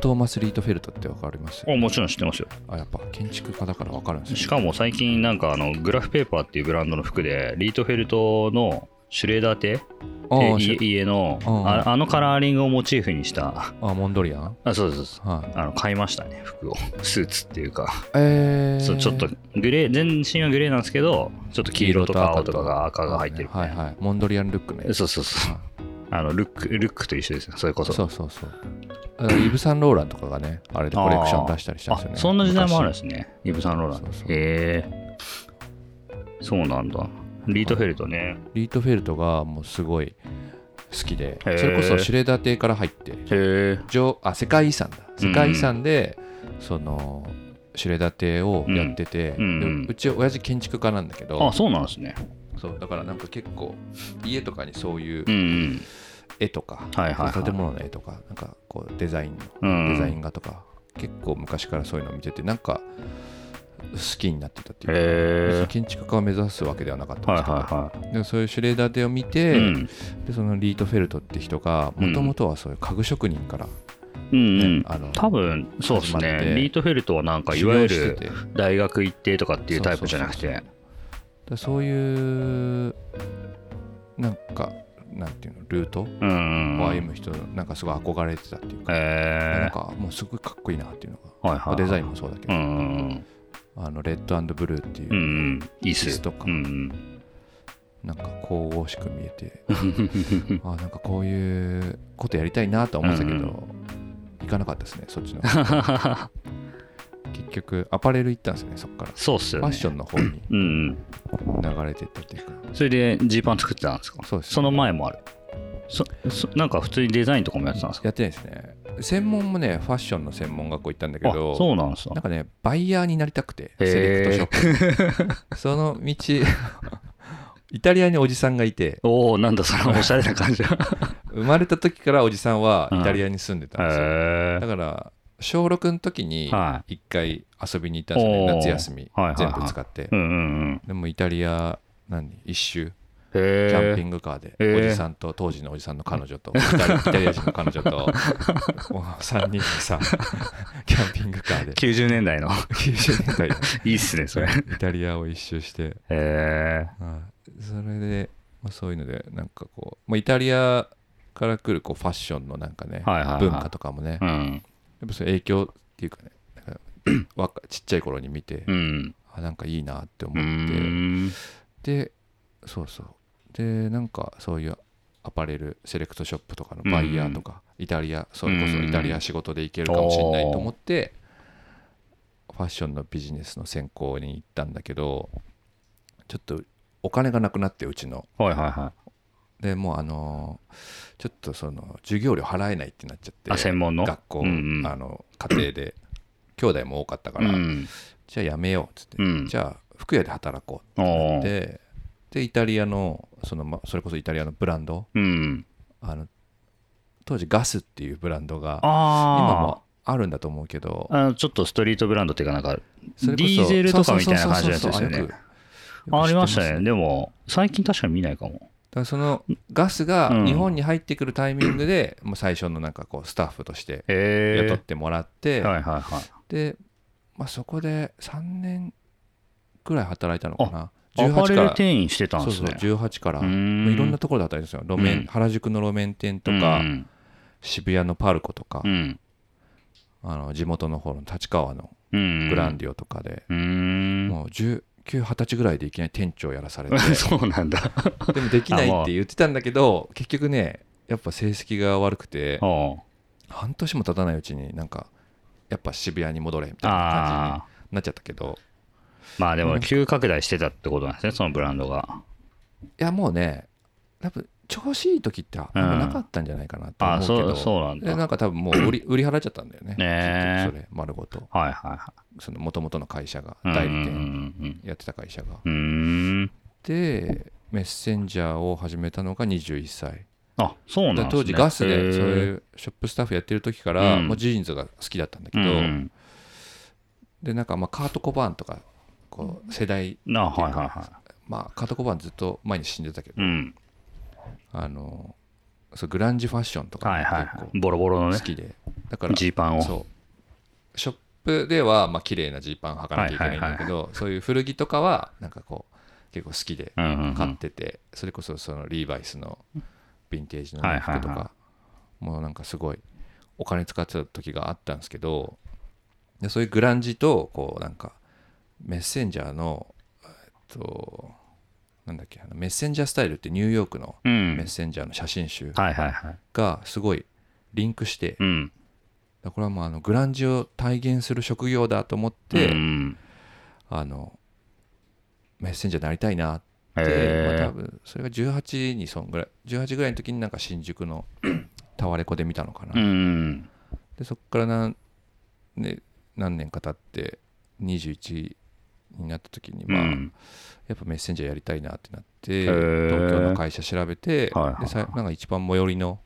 トーマス・リートフェルトってわかります？あもちろん知ってますよ。あやっぱ建築家だからわかるんですしよかも最近なんかあのグラフペーパーっていうブランドの服でリートフェルトのシュレーダー邸？家家のうんああのカラーリングをモチーフにした。あモンドリアン。あそうですそう。ですはい。あの買いましたね服を。スーツっていうか。えー、そうちょっとグレー全身はグレーなんですけどちょっと黄色とか青とかが赤が入ってるはいはい。モンドリアンルックねそうそうそうあのルックルックと一緒ですよ。それこそ。そうそうそう。だからイブ・サンローランとかがねあれでコレクション出したりしたんですよね。あそんな時代もあるんで昔すね。イブ・サンローラン。へえそうなんだ。リートフェルトね。リートフェルトがもうすごい好きでそれこそシュレーダー邸から入ってあ世界遺産だ。世界遺産で、そのシュレーダー邸をやってて、うん。うん。でうち親父建築家なんだけどあそうなんですね。そうだからなんか結構家とかにそういううんうん絵とか、はいはいはい建物の絵とかなんかこうデザインうの、ん。デザイン画とか結構昔からそういうのを見ててなんか好きになってたっていうか、建築家を目指すわけではなかったんはいですけど、はいはでそういうシュレーダー邸を見いて、うん。でそのリートフェルトって人がもともとはそういう家具職人から、うんねうん。あの多分そうですね。リートフェルトはなんかい修わゆる大学行ってとかっていうタイプじゃなくて。だそういうなんかなんていうのルート？をうんうん。歩む人なんかすごい憧れてたっていうか、なんへかもうすごいかっこいいなっていうのが、デザインもそうだけど、うんうんあのレッドブルーっていう、椅子とか。うんなんか神々しく見えて。うんあなんかこういうことやりたいなとは思ってたけど、うん行かなかったですねそっちの 結局アパレル行ったんですよねそっから。そうっすよね。ファッションの方に。うんうん。流れていったっていうか。それでジーパン作ってたんですか？そうです。その前もある。そそなんか普通にデザインとかもやってたんですか？やってないですね。専門もねファッションの専門学校行ったんだけあどそうなんですかなんかねバイヤーになりたくてセレクトショップ。その道 イタリアにおじさんがいて。おおなんだそのおしゃれな感じ 生まれた時からおじさんはイタリアに住んでたんですよ、へだから小6の時には一回遊びに行ったんですよね、おー。夏休み、はいはいはい。全部使って、うんうんうん。でもイタリア何？一周。へキャンピえングカーで、おじさんと当時のおじさんの彼女とイタリア人の彼女と もう3人でさ キャンピングカーで。90年代の。90年代。のいいっすねそれ。へイタリアを一周して、えはい。それで、まあ、そういうのでなんかこう、まあ、イタリアから来るこうファッションのなんかね、はいはいはい。文化とかもね、やっうんぱその影響っていうかねなんか若 ちっちゃい頃に見て、うん。あなんかいいなって思うって、ん。でそうそう。でなんかそういうアパレルセレクトショップとかのバイヤーとか、イタリアそれこそイタリア仕事で行けるかもしれないと思って、ファッションのビジネスの専攻に行ったんだけどちょっとお金がなくなってうちの。はいはいはいでもうあのーちょっとその授業料払えないってなっちゃってあ専門の？学校、うんうん。あの家庭で 兄弟も多かったから、うん。じゃあやめようっつって、うん。じゃあ服屋で働こうってなってでイタリアのその、ま、それこそイタリアのブランドうん。あの当時ガスっていうブランドが今あもあるんだと思うけどああのちょっとストリートブランドっていうかなんかディーゼルとかみたいな感じのやつですよね。ありましたねでも最近確かに見ないかもだからそのガスがうん。日本に入ってくるタイミングで、もう最初のなんかこうスタッフとして雇ってもらって、はいはいはい。で、まあ、そこで3年ぐらい働いたのかな。アパレルから店員してたんそうそうですね18からいろんなところで働いてたんですよ。路面、うん。原宿の路面店とか、うん。渋谷のパルコとか、うん。あの地元の方の立川のうん。グランディオとかで、うーん。もう19、20歳ぐらいでいきなり店長やらされて。そうなんだ。でもできないって言ってたんだけど結局ねやっぱ成績が悪くて半年も経たないうちになんかやっぱ渋谷に戻れみたいな感じになっちゃったけど。まあでも急拡大してたってことなんですねそのブランドが。いやもうね多分調子いい時ってあんまなかったんじゃないかなと思うけど、そうそうなんだ。でなんか多分もう売り 売り払っちゃったんだよね。ねそれ丸ごと。はいはいはその元々の会社がい代理店やってた会社が。でメッセンジャーを始めたのが21歳。あそうなんですね。で当時ガスでそういうショップスタッフやってる時から、うん。もうジーンズが好きだったんだけど、うんでなんかまあカート・コバーンとかこう世代あはいはいはまあカート・コバーンずっと前に死んでたけど、いうんあのそうグランジファッションとかはいはい結構はい。ボロボロのね。好、きで、だからジーパンを。そう。ショップではまあ綺麗なジーパン履かなきゃいけないんだけど、そういう古着とかはなんかこう結構好きでうんうんうん。買ってて、それこそそのリーバイスのヴィンテージのはいはいはい。服とか、もうなんかすごいお金使ってた時があったんですけどでそういうグランジとこうなんかメッセンジャーのえっとなんだっけあのメッセンジャースタイルってニューヨークのうん。メッセンジャーの写真集。がすごいリンクして、これはもうあのグランジを体現する職業だと思って、うんあのメッセンジャーになりたいなって、まあ、多分それが18にそんぐらい18ぐらいの時になんか新宿の タワレコで見たのかな、うん。でそこから何,、ね、何年か経って21になった時にまあ、うんやっぱメッセンジャーやりたいなってなって東京の会社調べて、はいはいでさなんか一番最寄りの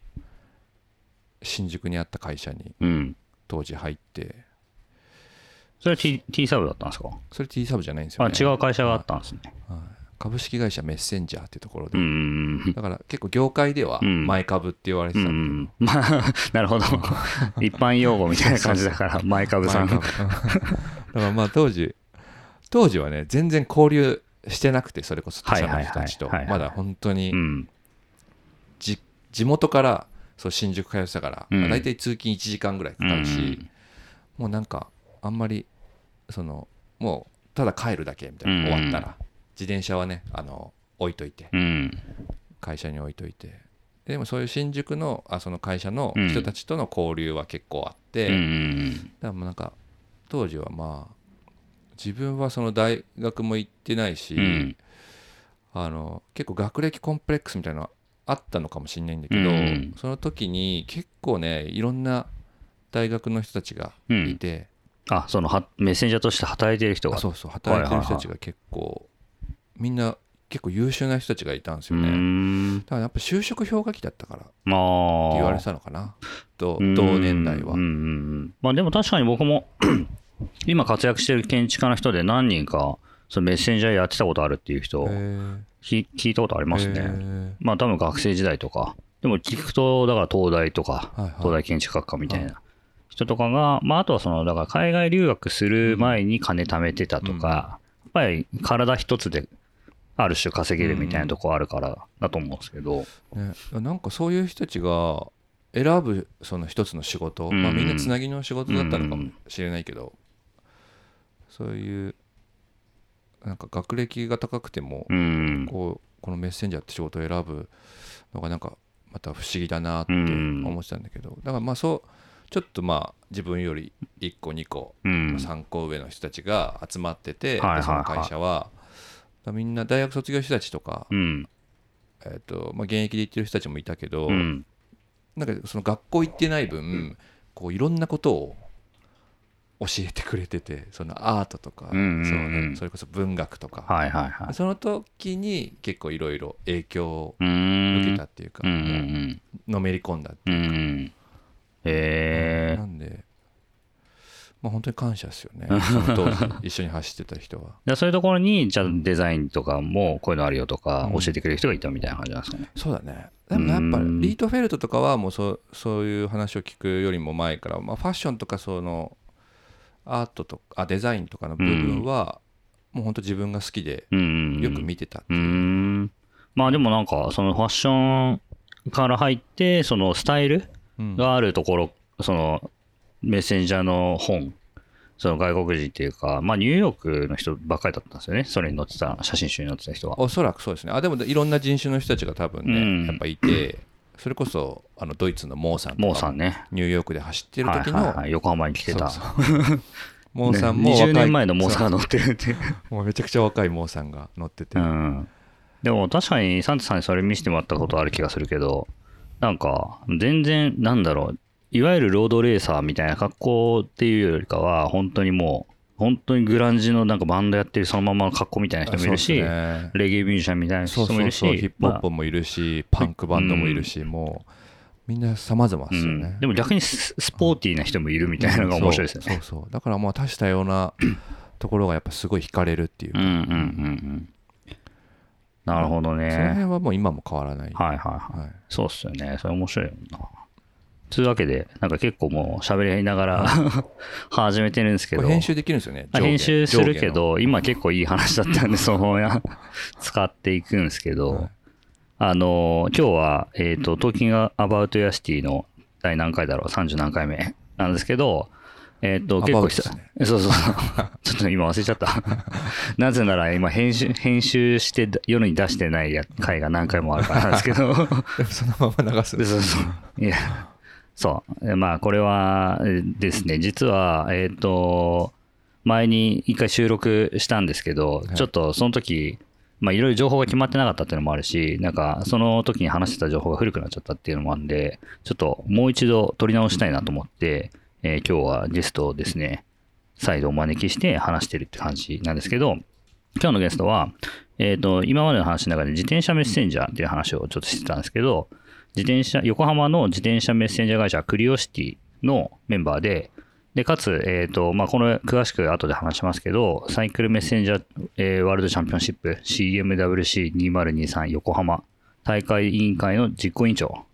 新宿にあった会社にうん。当時入ってそれは T, T サブだったんですか？それ T サブじゃないんですよあ、ね違う会社があったんですね。株式会社メッセンジャーっていうところうで、ん。だから結構業界ではうん前株って言われてうたんん。まあ、なるほど。一般用語みたいな感じだから、前株さん。だからまあ当時当時はね全然交流してなくてそれこそ他社の人たちと。まだ本当に地元からそう新宿通ってたから、うん。まあ大体通勤1時間ぐらいかかるし、うんもうなんかあんまりそのもうただ帰るだけみたいな、うん終わったら。自転車はねあの置いといて。うん。会社に置いといて。でもそういう新宿のあその会社のうん。人たちとの交流は結構あって、だかうん。らもうなんか当時はまあ自分はその大学も行ってないし、うんあの結構学歴コンプレックスみたいなのあったのかもしれないんだけど、うんその時に結構ねいろんな大学の人たちがいて、あ、そのはメッセンジャーとして働いている人が。あそうそう働いてる人たちが結構、みんな結構優秀な人たちがいたんですうよね。ん。だからやっぱ就職氷河期だったからってまあ。言われてたのかなとうん同年代はうんうんうんまあでも確かに僕も今活躍してる建築家の人で何人かそのメッセンジャーやってたことあるっていう人聞聞いたことありますへね。ー。まあ多分学生時代とか。でも聞くと、だから東大とか、東大建築学科みたいな人とかが、まああとはその、だから海外留学する前に金貯めてたとか、やっぱり体一つである種稼げるみたいなとこあるからだと思うんですけど、ね、なんかそういう人たちが選ぶその一つの仕事、うん。まあ、みんなつなぎの仕事だったのかもしれないけど、そういうなんか学歴が高くても、うん。こうこのメッセンジャーって仕事を選ぶのがなんかまた不思議だなって思ってたんだけど、だからまあそうちょっとまあ自分より1個2個、うん。3個上の人たちが集まってて、ではいはいはいその会社はみんな大学卒業した人たちとか、うん。えーとまあ、現役で行ってる人たちもいたけど、うん。なんかその学校行ってない分こういろんなことを教えてくれててそのアートとか、うんうんうんそうねそれこそ文学とか、はいはいはい。その時に結構いろいろ影響をうーん。受けたっていうか、うんうもうんのめり込んだってうん。ういうか、ん。へなんで、まあ、本当に感謝ですよね 当時一緒に走ってた人はえ。そういうところに、じゃあデザインとかもこういうのあるよとかうん教えてくれる人がいたみたいな感じなんですかね。そうだねでもやっぱうんリートフェルトとかはもうそうそういう話を聞くよりも前から、まあ、ファッションとかそのアートとかあデザインとかの部分は、もう本当自分が好きで。よく見てたって。まあでもなんか、そのファッションから入って、そのスタイルうんがあるところ、そのメッセンジャーの本、その外国人っていうか、まあニューヨークの人ばっかりだったんですよね。それに載ってた、写真集に載ってた人は。おそらくそうですねあでもいろんな人種の人たちが多分ね、うんやっぱいてそれこそあのドイツのモーさんとかもモーさんね。ニューヨークで走ってる時の、はいはいはい、横浜に来てた。モーさんもね若い、20年前のモーさんが乗ってるって。もうめちゃくちゃ若いモーさんが乗ってて、うん。でも確かにサンタさんにそれ見せてもらったことある気がするけど、なんか全然なんだろう、いわゆるロードレーサーみたいな格好っていうよりかは、本当にもう、本当にグランジのなんかバンドやってるそのままの格好みたいな人もいるし、ねレゲエミュージシャンみたいな人もいるし、ヒップホップまもいるし、パンクバンドもいるし、もうみんな様々あですよね、うんでも逆にススポーティーな人もいるみたいなのが面白いですよね。そうそうそうだからまあ多種多様な ところがやっぱすごい惹かれるっていうか、うんうんうんなるほどそのね。辺はもう今も変わらない、はいはいはい。はいそうっすよね。それ面白いもんな。というわけで、なんか結構もう喋りながら 始めてるんですけど。編集できるんですよね編集するけど、今結構いい話だったんで、そのまま 使っていくんですけど、はいあのー今日は、えっ、と、トーキングアバウトヤシティの第何回だろう、30何回目なんですけど、えっ、と、結構久ねそうそうそう。ちょっと今忘れちゃった。なぜなら今編集、編集して世に出してないや回が何回もあるからなんですけど、そのまま流すそうそう。いや、そう。えまあ、これはえですね、実は、えっ、と、前に一回収録したんですけど、はいちょっとその時、まあ、いろいろ情報が決まってなかったっていうのもあるし、なんか、その時に話してた情報が古くなっちゃったっていうのもあるんで、ちょっともう一度取り直したいなと思って、えー今日はゲストをですね、再度お招きして話してるって感じなんですけど、今日のゲストは、えっ、と、今までの話の中で自転車メッセンジャーっていう話をちょっとしてたんですけど、自転車、横浜の自転車メッセンジャー会社クリオシティのメンバーで、で、かつ、えっ、と、まあ、この詳しく後で話しますけど、サイクルメッセンジャー、えーワールドチャンピオンシップ CMWC2023 横浜大会委員会の実行委員長、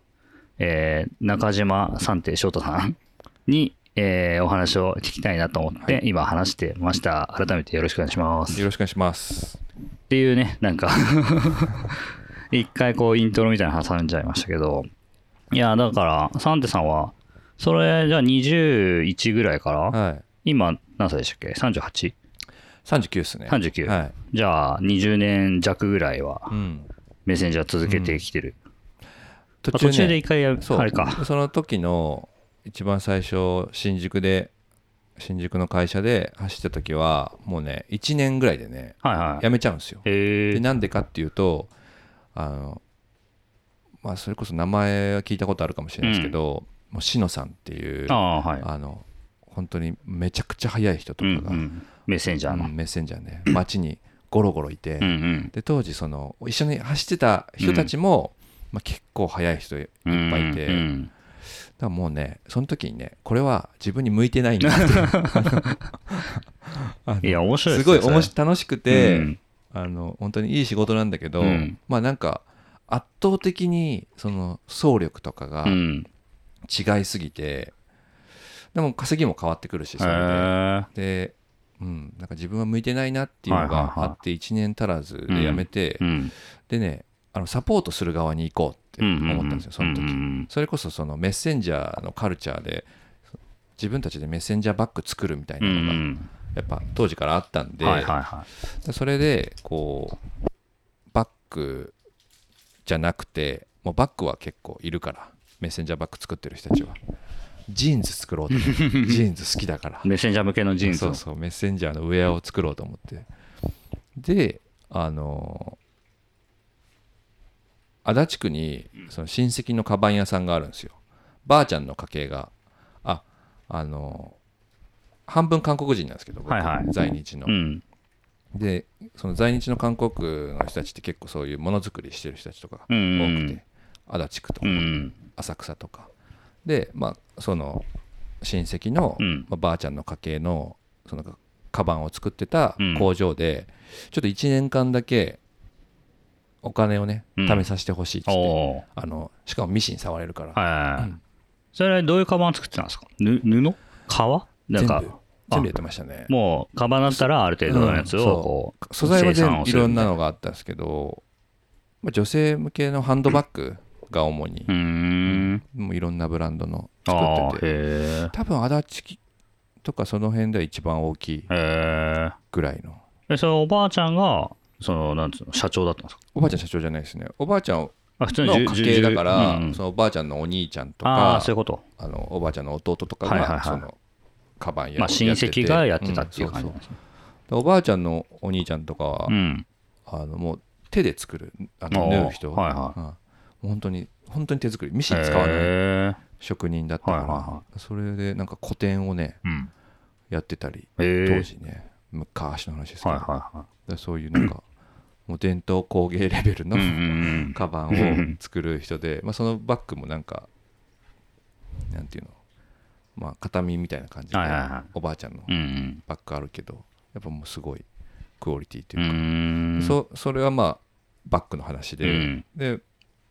えー中島三定翔太さんに、えーお話を聞きたいなと思って、今話してました。改めてよろしくお願いします。よろしくお願いしますっていうね、なんか 一回こうイントロみたいなの挟んじゃいましたけど、いや、だから、サンテさんは、それじゃあ21ぐらいから、はい今何歳でしたっけ ?38?39? 39ですねはいじゃあ20年弱ぐらいはうんメッセンジャー続けてきてる。途あ途中でね一回やそうあれか。その時の一番最初新宿で新宿の会社で走った時はもうね1年ぐらいでねはいはい。辞めちゃうんですよえー、でなんでかっていうとあのまあそれこそ名前は聞いたことあるかもしれないですけど、もう篠さんっていうああ、はい。あの本当にめちゃくちゃ速い人とうんかが、うん、メッセンジャーの。うんメッセンジャーね。街にゴロゴロいて、うんうん。で当時その一緒に走ってた人たちも、まあ、結構速い人いっぱいいて、うんうんだからもうねその時にねこれは自分に向いてないんだって いや、面白いすごい面白楽しくて、うんあの本当にいい仕事なんだけど、うん。まあなんか圧倒的にその走力とかがうん。違いすぎて、でも稼ぎも変わってくるしそれで。で、うん、なんか自分は向いてないなっていうのがあって1年足らずで辞めて、うん。でねあのサポートする側に行こうって思ったんですよ、その時、うんそれこそそのメッセンジャーのカルチャーで自分たちでメッセンジャーバッグ作るみたいうんうなのがんやっぱ当時からあったんで、はいはいはそれでこうバッグじゃなくてもうバッグは結構いるからメッセンジャーバッグ作ってる人たちは。ジーンズ作ろうと思って ジーンズ好きだから。い。メッセンジャー向けのジーンズを。そうそうメッセンジャーのウェアを作ろうと思って。であの足立区にその親戚のカバン屋さんがあるんですよ。ばあちゃんの家系が。ああの半分韓国人なんですけど、僕。はいはい。在日の、うん。でその在日の韓国の人たちって結構そういうものづくりしてる人たちとかがうんうん。多くて、足立区とかうん。浅草とか。でまあその親戚の、うん。まあ、ばあちゃんの家系のそのカバンを作ってたうん。工場で、ちょっと1年間だけお金をねうん。貯めさせてほしいっつって、あのしかもミシン触れるから、はい、うん。それはどういうカバンを作ってたんですか？ぬ布？革？なんか全部やってましたねもうカバンだったらある程度のやつをこう、素材は全部いろんなのがあったんですけど、まあ、女性向けのハンドバッグが主にう、ーん。もういろんなブランドの作ってて。へ多分足立とかその辺では一番大きいぐらいの。えそれおばあちゃんがそのなんつうの社長だったんですか？おばあちゃん社長じゃないですね。おばあちゃんあ普通にの家系だから、うんうん。そのおばあちゃんのお兄ちゃんとああかそういうこと。あのおばあちゃんの弟とかが、はいはいはい。そのカバンやまあ親戚がやってたっていう感じんそうそう。おばあちゃんのお兄ちゃんとかは、うん。あのもう手で作るあの縫う人、はいはい。本当に本当に手作り。ミシン使わないへ職人だったから、はいはいはそれでなんか個展をねえうん。やってたり当時ね昔の話ですけど、はいはいはでそういうなんか もう伝統工芸レベルのカバンを作る人で、まあ、そのバッグもなんかなんていうのまあ形見みたいな感じで、はいはいはいおばあちゃんのうんうんバッグあるけどやっぱもうすごいクオリティとういうか、そそれはまあバックの話で、うん。で、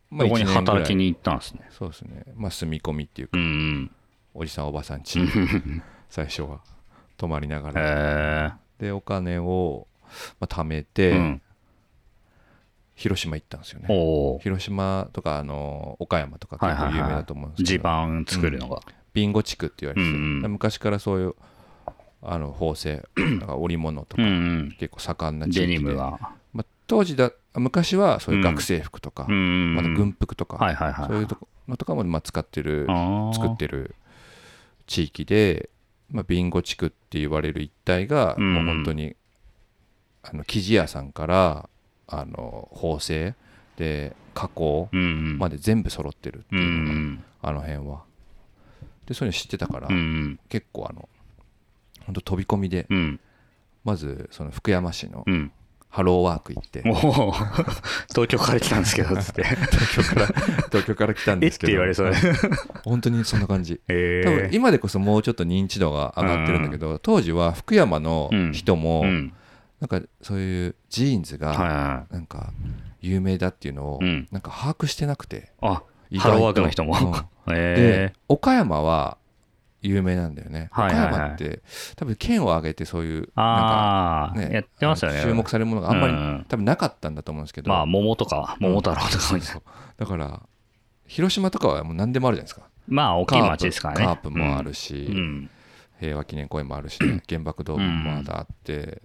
まあ、そこに一年ぐらい働きに行ったんですね。そうですねまあ住み込みっていうか、うん。おじさんおばさんち 最初は泊まりながへらえ。でお金を、まあ、貯めうて、ん。広島行ったんですよね。広島とかあの岡山とかはいはいはい結構有名だと思うんですけ地ど、盤作るのが。ビンゴ地区って言われてて、うんうん昔からそういうあの縫製 なんか織物とうんうかん。結構盛んな地デ域で、ニムが。まあ、当時だ昔はそういう学生服とか、うん。また軍服とか、はいはいはい。そういうとこのとかもまあ使ってる作ってる地域で、まあ、ビンゴ地区って言われる一帯がうんもう本当にあの生地屋さんからあの縫製で加工うんうん。まで全部揃ってるってうんういうのが、ん。あの辺はでそういうの知ってたから、うんうん。結構あの本当飛び込みでうん。まずその福山市のうん。ハローワーク行って。東京から来たんですけど、つって。東京から東京から来たんですけどて言われそうで。本当にそんな感じ え多分今でこそもうちょっと認知度が上がってるんだけど、当時は福山の人も、うん。なんかそういうジーンズはいがはなんか有名だっていうのをうんなんか把握してなくて、い。あ、意外ワークの人も。うん。えで岡山は有名なんだよね、はいはいはい。岡山って多分県を挙げてそういうなんかああ、ねやってますよね。注目されるものがあんまり、うん多分なかったんだと思うんですけど、まあ、桃とか、桃太郎とかうだから広島とかはもう何でもあるじゃないですか。まあ、大きい町ですからね。カープカープもあるし、うん。平和記念公園もあるし、ね、原爆ドームもまだあって、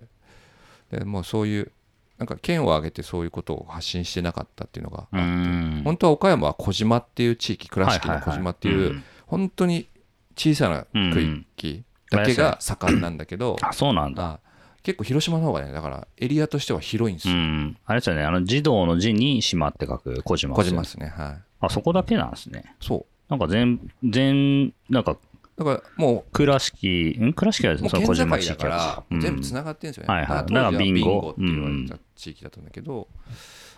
でもうそういうなんか県を挙げてそういうことを発信してなかったっていうのがあうって、ん。本当は岡山は小島っていう地域倉敷の小島っていう、本当に小さな区域だけが盛んなんだけど、あ、そうなんだ。あ結構広島の方がねだからエリアとしては広いんですよ、うん。あれですよね、あの、児童の字に島って書く小島小ですよね。島ですねはいあ、そこだけなんですね。そうなんか全、全、なんか、だからも倉敷、ん？倉敷はうもうその小県境だ島地域からかうん全部つながってるんですよね、はいはい。だからビンゴビンゴって言われた地域だったんだけど、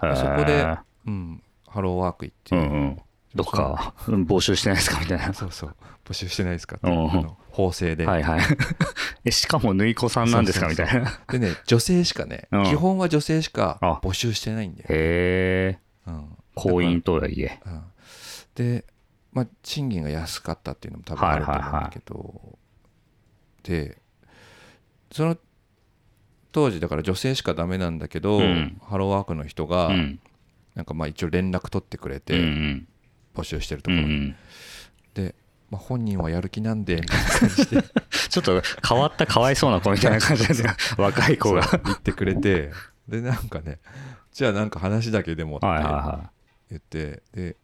へーそこでうん、ハローワーク行って、うんうん。どっか、うん募集してないですかみたいな。そうそう。募集してないですかって、うんあの法制で、はいはい。え、しかも、縫い子さんなんですかみたいな。でね女性しかね、うん。基本は女性しかあ。募集してないんだよ、へえ、うん。婚姻とはいえ。うん。で、まあ、賃金が安かったっていうのも多分あると思うんだけど、でその当時だから女性しかダメなんだけど、うんハローワークの人が、うん。なんかまあ一応連絡取ってくれうんうて、ん。募集してるところ。で、まあ、本人はやる気なんでみたいな感じで ちょっと変わったかわいそうな子みたいな感じですよ。若い子が。言ってくれてでなんかねじゃあなんか話だけでもってはいはいは言ってで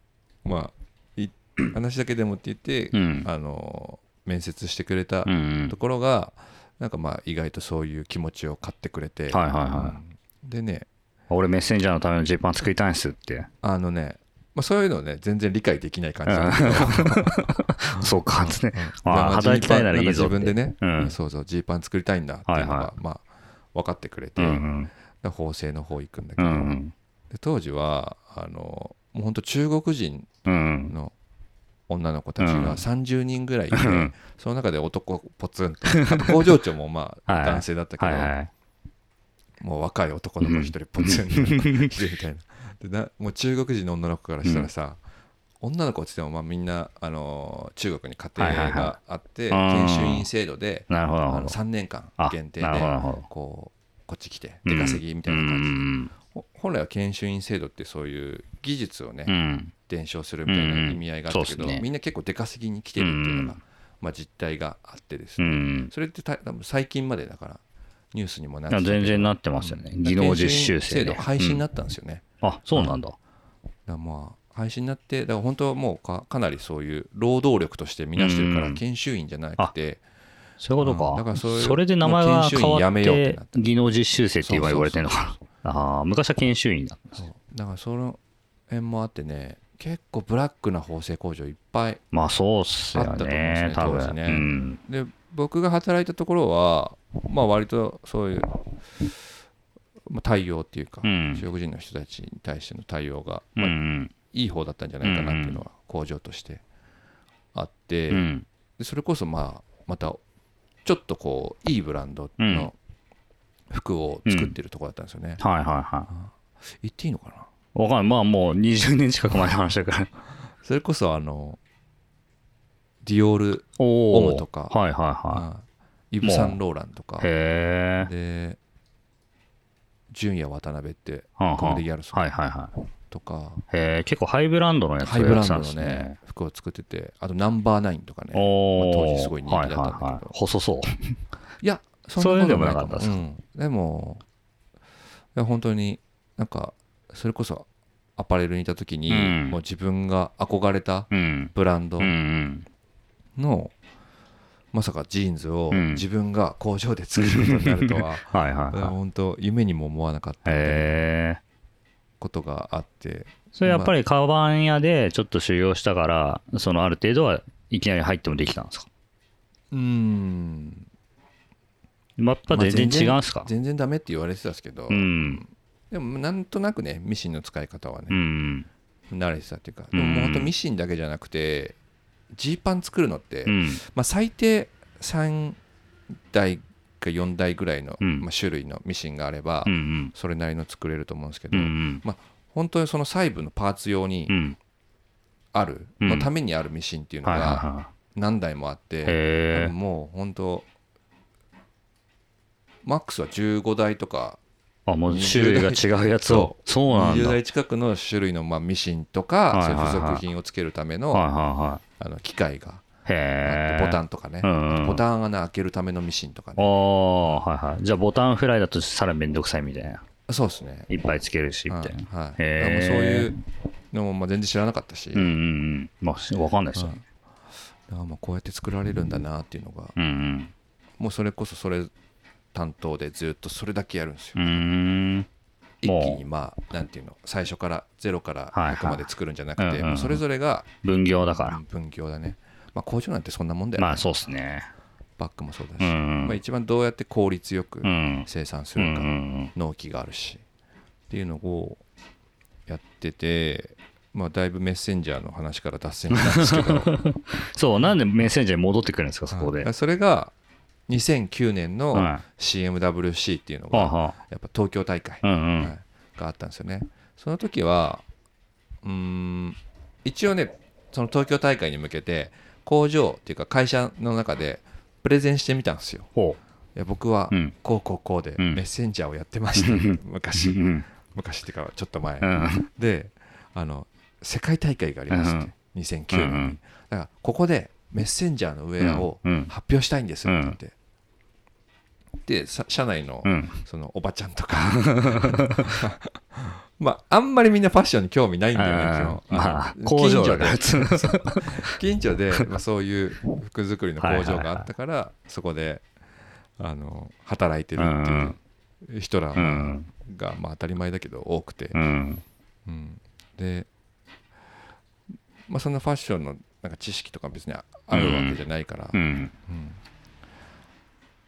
まあい 話だけでもって言って、うん。あの面接してくれたい。うん。ところが、なんかまあ意外とそういう気持ちを買ってくれて、はいはいはい。うん。でね。俺メッセンジャーのためのジーパン作りたいんですって。あのね、まあ、そういうのね全然理解できない感じなんだけど、そうか、つって。う働きたいならいいぞ自分でね、うん。そうそうジーパン作りたいんだっていうのが、はいはまあ分かってくれて、うんうん。で縫製の方行くんだけうど、ん。で当時はあのもう本当中国人うん。の女の子たちうん。が30人ぐらいいて、うん。その中で男ポツンと。工場長もまあ はい。男性だったけど、はいはい。もう若い男の子一人ポツン。といるみたいな。でなもう中国人の女の子からしたらさ、女の子って言ってもまあみんな、あのー中国に家庭はいはいはがあって、うん研修員制度であのるほど。3年間あ限定でこうこっち来て出稼ぎみたいな感じで、うんほ本来は研修員制度ってそういう技術をね、うん。伝承するみたいな意味合いがあったけど、うんねみんな結構出稼ぎに来てるっていうのが、うんまあ、実態があってですうね、ん。それってた多分最近までだからニュースにもなって全然なってますよね。うん技能実習生制度ね。廃止になったんですよね、あ、そうなんだ。だまあ廃止になってだから本当はもうかかなりそういう労働力として見なしてるからうん研修員じゃなくて、そういうことか。うんだからそういうそれで名前がもう研修変わっ員やめようって技能実習生って今言われてるのかな。ああ、昔は研修員だっただからその辺もあってね結構ブラックな縫製工場いっぱいまあそうっすよあったと思うんですね、ね多当時分。ねうん。で僕が働いたところはまあ割とそういう、まあ、対応っていうか、うん中国人の人たちに対しての対応が、うんうまあん。いい方だったんじゃないかなっていうのは工場としてあって、うん。でそれこそまあまたちょっとこういいブランドの服を作ってるところだったんですよね、はいはいは言っていいのかなわかんない。まあもう20年近く前の話だから。それこそあのディオールおオムとか。はいはいはあイヴ・サンローランとか。い。へえ。で純也渡辺ってコメディギャルソンはいはいはい。とか。へえ、結構ハイブランドのやつハイブランドのやってたんですね。服を作ってて。あとナンバーナインとかね。まあ当時すごい人気だったんだけど。はいはいはい、細そう。いやそそういうのでもななかったですか？うん、でもいや本当になんかそれこそアパレルにいた時に、うんもう自分が憧れたうん。ブランド。の、まさかジーンズをうん自分が工場で作ることになるとは はいはいはい。本当夢にも思わなかった。ことがあってそれやっぱりカバン屋でちょっと修行したから、そのある程度はいきなり入ってもできたんですか？うーんやっぱ全然違うんすか、全然ダメって言われてたんですけど、うん。でもなんとなくねミシンの使い方はうね、ん。慣れてたっていうかうんでももう本当ミシンだけじゃなくてジーパン作るのって、うん。まあ、最低3台か4台ぐらいの、うんまあ、種類のミシンがあれば、うんうん。それなりの作れると思うんですけうど、ん本当にその細部のパーツ用にうん。うん。ある、うんのためにあるミシンっていうのがは何台もあっい。て、へえ。もう本当マックスは15台とかあ、もう種類が違うやつを。そうなん20だ。はい台近くの種類のまあミシンとはいはいかそういう付属品をつけるためのはいはあの機械がい。あへボタンとかねうんうんボタン穴開けるためのミシンとかあねあ、はいはい。じゃあボタンフライだとさらにめんどくさいみたいな。そうですねいっぱいつけるし、みはいたいな。はいへーだからもうそういうのもまあ全然知らなかったしうんうんうん。まあ、わかんないですよね。だからまあこうやって作られるんだなっていうのがうんもうそれこそそれ担当でずっとそれだけやるんですよ。一気にまあなんていうの？最初からゼロからはいはい。100まで作るんじゃなくてそれぞれが分業だから。分業だね。まあ工場なんてそんなもんだよね。まあ、そうっすね。バッグもそうだし。うんまあ一番どうやって効率よくうん。生産するかん。納期があるし。っていうのをやっててまあだいぶメッセンジャーの話から脱線したんですけど。そう、なんでメッセンジャーに戻ってくるんですか、そこで。はい。それが2009年のは CMWC っていうのがはやっぱ東京大会があったんですよね。その時はうーん一応ねその東京大会に向けて工場っていうか会社の中でプレゼンしてみたんですよ。ほいや僕は。こうこうこうでうん。メッセンジャーをやってました、うん昔。うん。昔っていうかちょっと前、うん。であの世界大会がありまして、2009年に、だからここでメッセンジャーのウェアをうん発表したいんですって言って、でさ社内のうん。そのおばちゃんとか。まああんまりみんなファッションに興味ないんだよねそのまあ工場だ近所で。から。近所で、まあ、そういう服作りの工場があったからそこであの働いてるっていう人らうん。が、まあ、当たり前だけど多くて、うん。うん。で、まあ、そんなファッションのなんか知識とか別にああるわけじゃないから、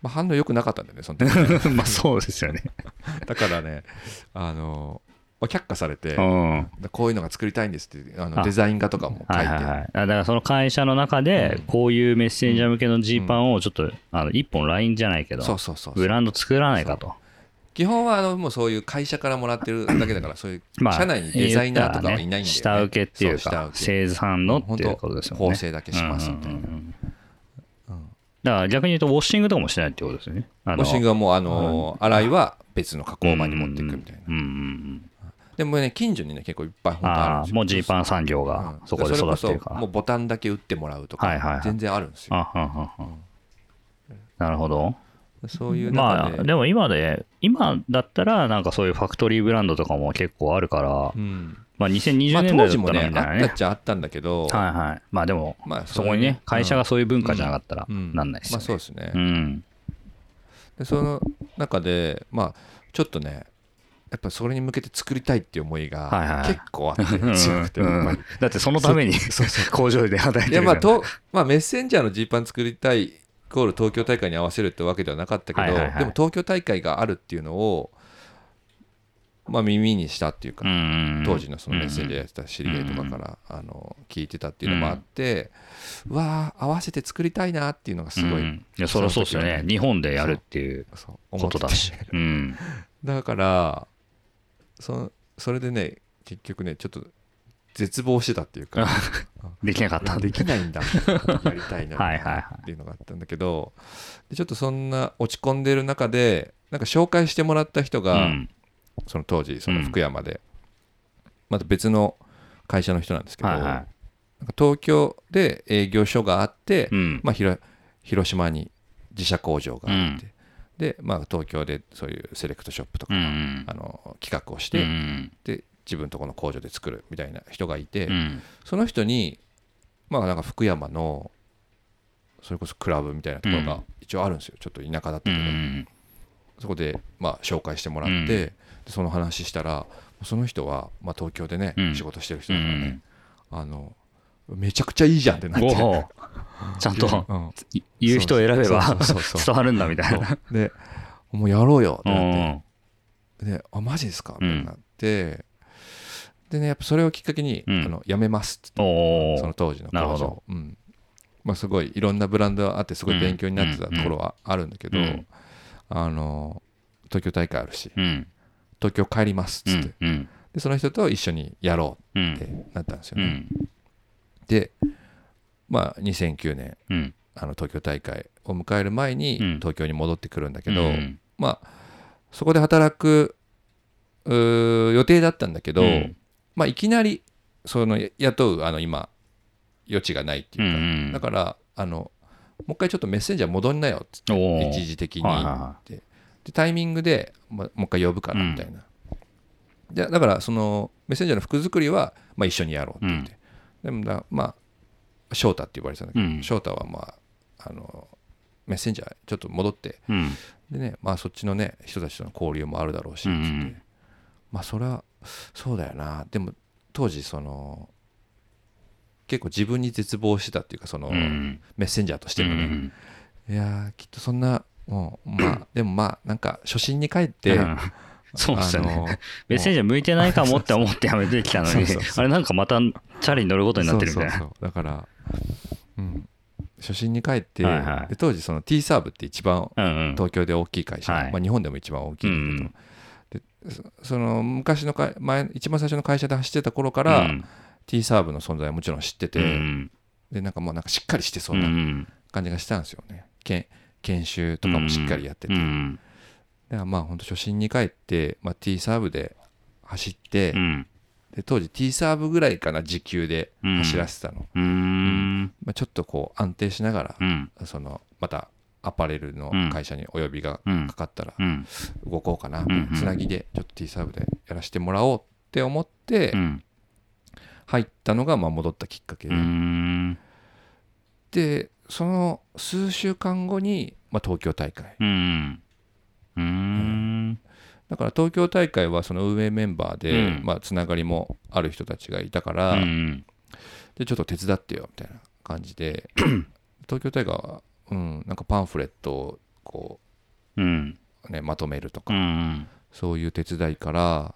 まあ、反応良くなかったんだよねその時。まあ、そうですよね。だからねあの、まあ、却下されて、うん。こういうのが作りたいんですってあのあ。デザイン画とかも書いて、はいはいはい。あだからその会社の中で、こういうメッセンジャー向けのジーパンをちょっと、あの、一本ラインじゃないけど、そうそうそう。ブランド作らないかと。基本はあのもうそういう会社からもらってるだけだからそういう まあ、社内にデザイナーとかはいないんだよね。下請けっていうか、生産のっていうことですよね。構成だけしますみたいな、だから逆に言うと、ウォッシングとかもしないってことですよね。ウウォッシングはもうあの洗いは別の加工場に持っていくみたいな。でもね近所にね結構いっぱい本当あるんですよ。ああ、もうジーパン産業うん。がそこで育ってるから。もう。ボタンだけ打ってもらうとか全然あるんですよ、なるほど。そういうま中で、あ、でも今で、今だったら、なんかそういうファクトリーブランドとかも結構あるからう、ん。まあま2020あ、年代だったらみたいなね。あったっ。ちゃあったんだけど、はいはい。まあでも、まあそこにね、会社がそういう文化じゃなかったらうん。なんないですまあよね。そうですね、うん。でその中でまあちょっとねやっぱそれに向けて作りたいっていう思いがはいはい。結構あって強くて。やっぱりだってそのために工場で働いいてるからやまあと、まあ、メッセンジャーのジーパン作りたいイコール東京大会に合わせるってわけではなかったけど、はいはいはい。でも東京大会があるっていうのを、まあ、耳にしたっていうか、当時のそのメッセンジやってた知り合いとかから、あの聞いてたっていうのもあって、うわあ合わせて作りたいなっていうのがすごい、うんいや、そりゃそうですよね。日本でやるっていうことだし。うん。だからそのそれでね結局ねちょっと絶望してたっていうか。できなかった。できないんだ。やりたいな。っていうのがあったんだけど。でちょっとそんな落ち込んでる中でなんか紹介してもらった人が、うん。その当時その福山で、また別の会社の人なんですけど、なんか東京で営業所があって、うん。まあ、広島に自社工場があって、うん。で、まあ、東京でそういうセレクトショップとか、うんあの企画をしうて、ん。で自分とこの工場で作るみたいな人がいて、うん。その人にまあなんか福山のそれこそクラブみたいなところが一応あるんですよ。ちょっと田舎だったけうど、ん。そこでまあ紹介してもらって、その話したらその人はまあ東京でね、うん。仕事してる人うだからね。ん、あのめちゃくちゃいいじゃんってなって、ちゃんとうん。い言う人を選べば伝わるんだみたいな。でもうやろうよってうなっん。てであマジですか？うん。ってなって、でねやっぱそれをきっかけに、うん。あの辞めますってその当時の工場。うん。まあ、すごいいろんなブランドがあってすごい勉強になってたところはあるんだけど、うん。あの東京大会あるしうん。東京帰りますっって、ん。うん。でその人と一緒にやろううってん。なったんですよね、うん。でまあ2009年うんあの東京大会を迎える前にうん。東京に戻ってくるんだけど、うん。まあそこで働く予定だったんだけど、うんまあいきなりその雇うあの今余地がないっていうか、うんうん。だからあのもう一回ちょっとメッセンジャー戻んなよっつって。一時的に、でタイミングで、まもう一回呼ぶからみたいな、でだからそのメッセンジャーの服作りは、まあ、一緒にやろうって言って、でもだまあ翔太って呼ばれてたんだけど、うん。翔太はまああのメッセンジャーちょっと戻って。うん。でねまあそっちのね人たちとの交流もあるだろうしっつって、うん。うんまあそれはそうだよな。でも当時その結構自分に絶望してたっていうかその、うん。メッセンジャーとしてうもね、んいやーきっとそんなもうまあ でもまあなんか初心に帰って、うん。そうっすよね。メッセンジャー向いてないかもって思ってやめてきたのにあれなんかまたチャリに乗ることになってるみたいな。だから、うん、初心に帰って、はいはい。で当時その T サーブって一番うんうん。東京で大きい会社、はい。まあ、日本でも一番大きいんだけど、でそその昔のか前一番最初の会社で走ってた頃から、うん。T サーブの存在はもちろん知ってて、うん。でなんかもうなんかしっかりしてそううなん感じがしたんですよね、けん研修とかもしっかりやってて、うん。だからまあ本当初心に帰って、まあ、T サーブで走って、うん。で当時 T サーブぐらいかな時給で走らせてたの、うん。まあ、ちょっとこう安定しながら、うん。そのまたアパレルの会社にお呼びがうんかかったらうん。動こうかな、んうん。つなぎでちょっと T サーブでやらせてもらおうって思ってうん。入ったのがまあ戻ったきっかけうで、ん。でその数週間後に、まあ、東京大会。うんうん。だから東京大会はその運営メンバーで、うん。まあ、つながりもある人たちがいたから、うん。でちょっと手伝ってよみたいな感じで 東京大会は、うん、なんかパンフレットをこうん。う、ね、まとめるとうか、ん。そういう手伝いから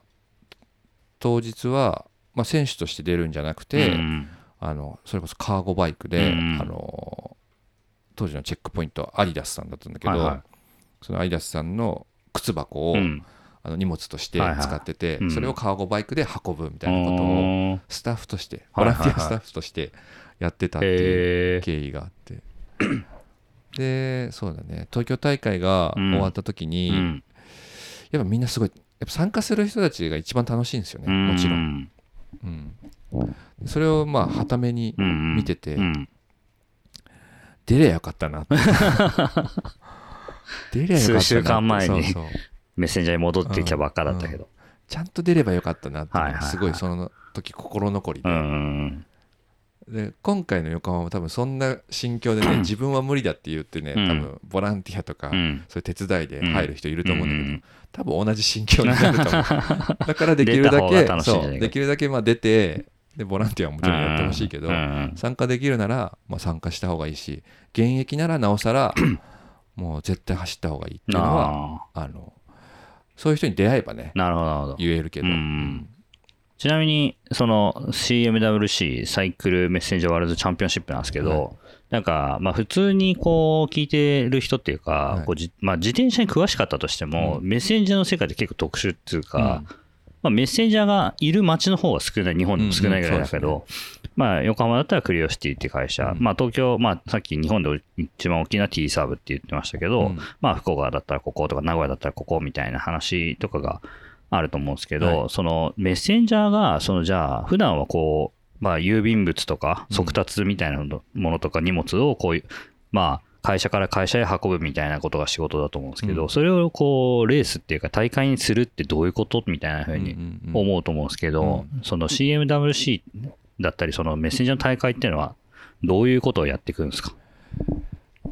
当日は、まあ、選手として出るんじゃなくて、うんあのそれこそカーゴバイクで、うんあの当時のチェックポイントはアディダスさんだったんだけど、はいはい。そのアディダスさんの靴箱を、うん。あの荷物としてはいはい。使ってて、うん。それをカーゴバイクで運ぶみたいなことをスタッフとしてボはいはいはい。ランティアスタッフとしてやってたっていう経緯があって、でそうだね。東京大会が終わった時に、うん。やっぱみんなすごいやっぱ参加する人たちが一番楽しいんですよね。もちろん、んうん、それをまあはためにうん見ててうん。出りゃよかったなって。出りゃよかったな数週間前にそうそう。メッセンジャーに戻ってきたばっかだったけど。ちゃんと出ればよかったなってはいはいすごいその時心残りで,、うんうんで今回の横浜も多分そんな心境でね 自分は無理だって言ってねうん。多分ボランティアとか、うん。そういう手伝いで入る人いると思うんだけど、うん多分同じ心境になると思う。だからできるだけそうできるだけまあ出てでボランティアはもちろんやってほしいけど、参加できるなら、まあ、参加した方がいいし現役ならなおさら もう絶対走った方がいいっていうのはああのそういう人に出会えばね言えるけど、うんちなみにその CMWC サイクルメッセンジャーワールドチャンピオンシップなんですけど、はい。なんかまあ普通にこう聞いてる人っていうか、はい。こうじまあ、自転車に詳しかったとしても、うメッセンジャーの世界って結構特殊っていうか、まあ、メッセンジャーがいる街の方が少ない、日本でも少ないぐらいだけど、うんうんまあ、横浜だったらクリオシティって会社、うん。まあ、東京、まあ、さっき日本で一番大きな T サーブって言ってましたけど、うん。まあ、福岡だったらこことか、名古屋だったらここみたいな話とかがあると思うんですけど、はそのメッセンジャーが、そのじゃあ、普段はこう、まあ、郵便物とかうん。速達みたいなものとか荷物をこういう、まあ、会社から会社へ運ぶみたいなことが仕事だと思うんですけど、うん。それをこう、レースっていうか大会にするってどういうことみたいな風にうんうんうん。思うと思うんですけど、その CMWC だったり、そのメッセンジャーの大会っていうのは、どういうことをやっていくんですか？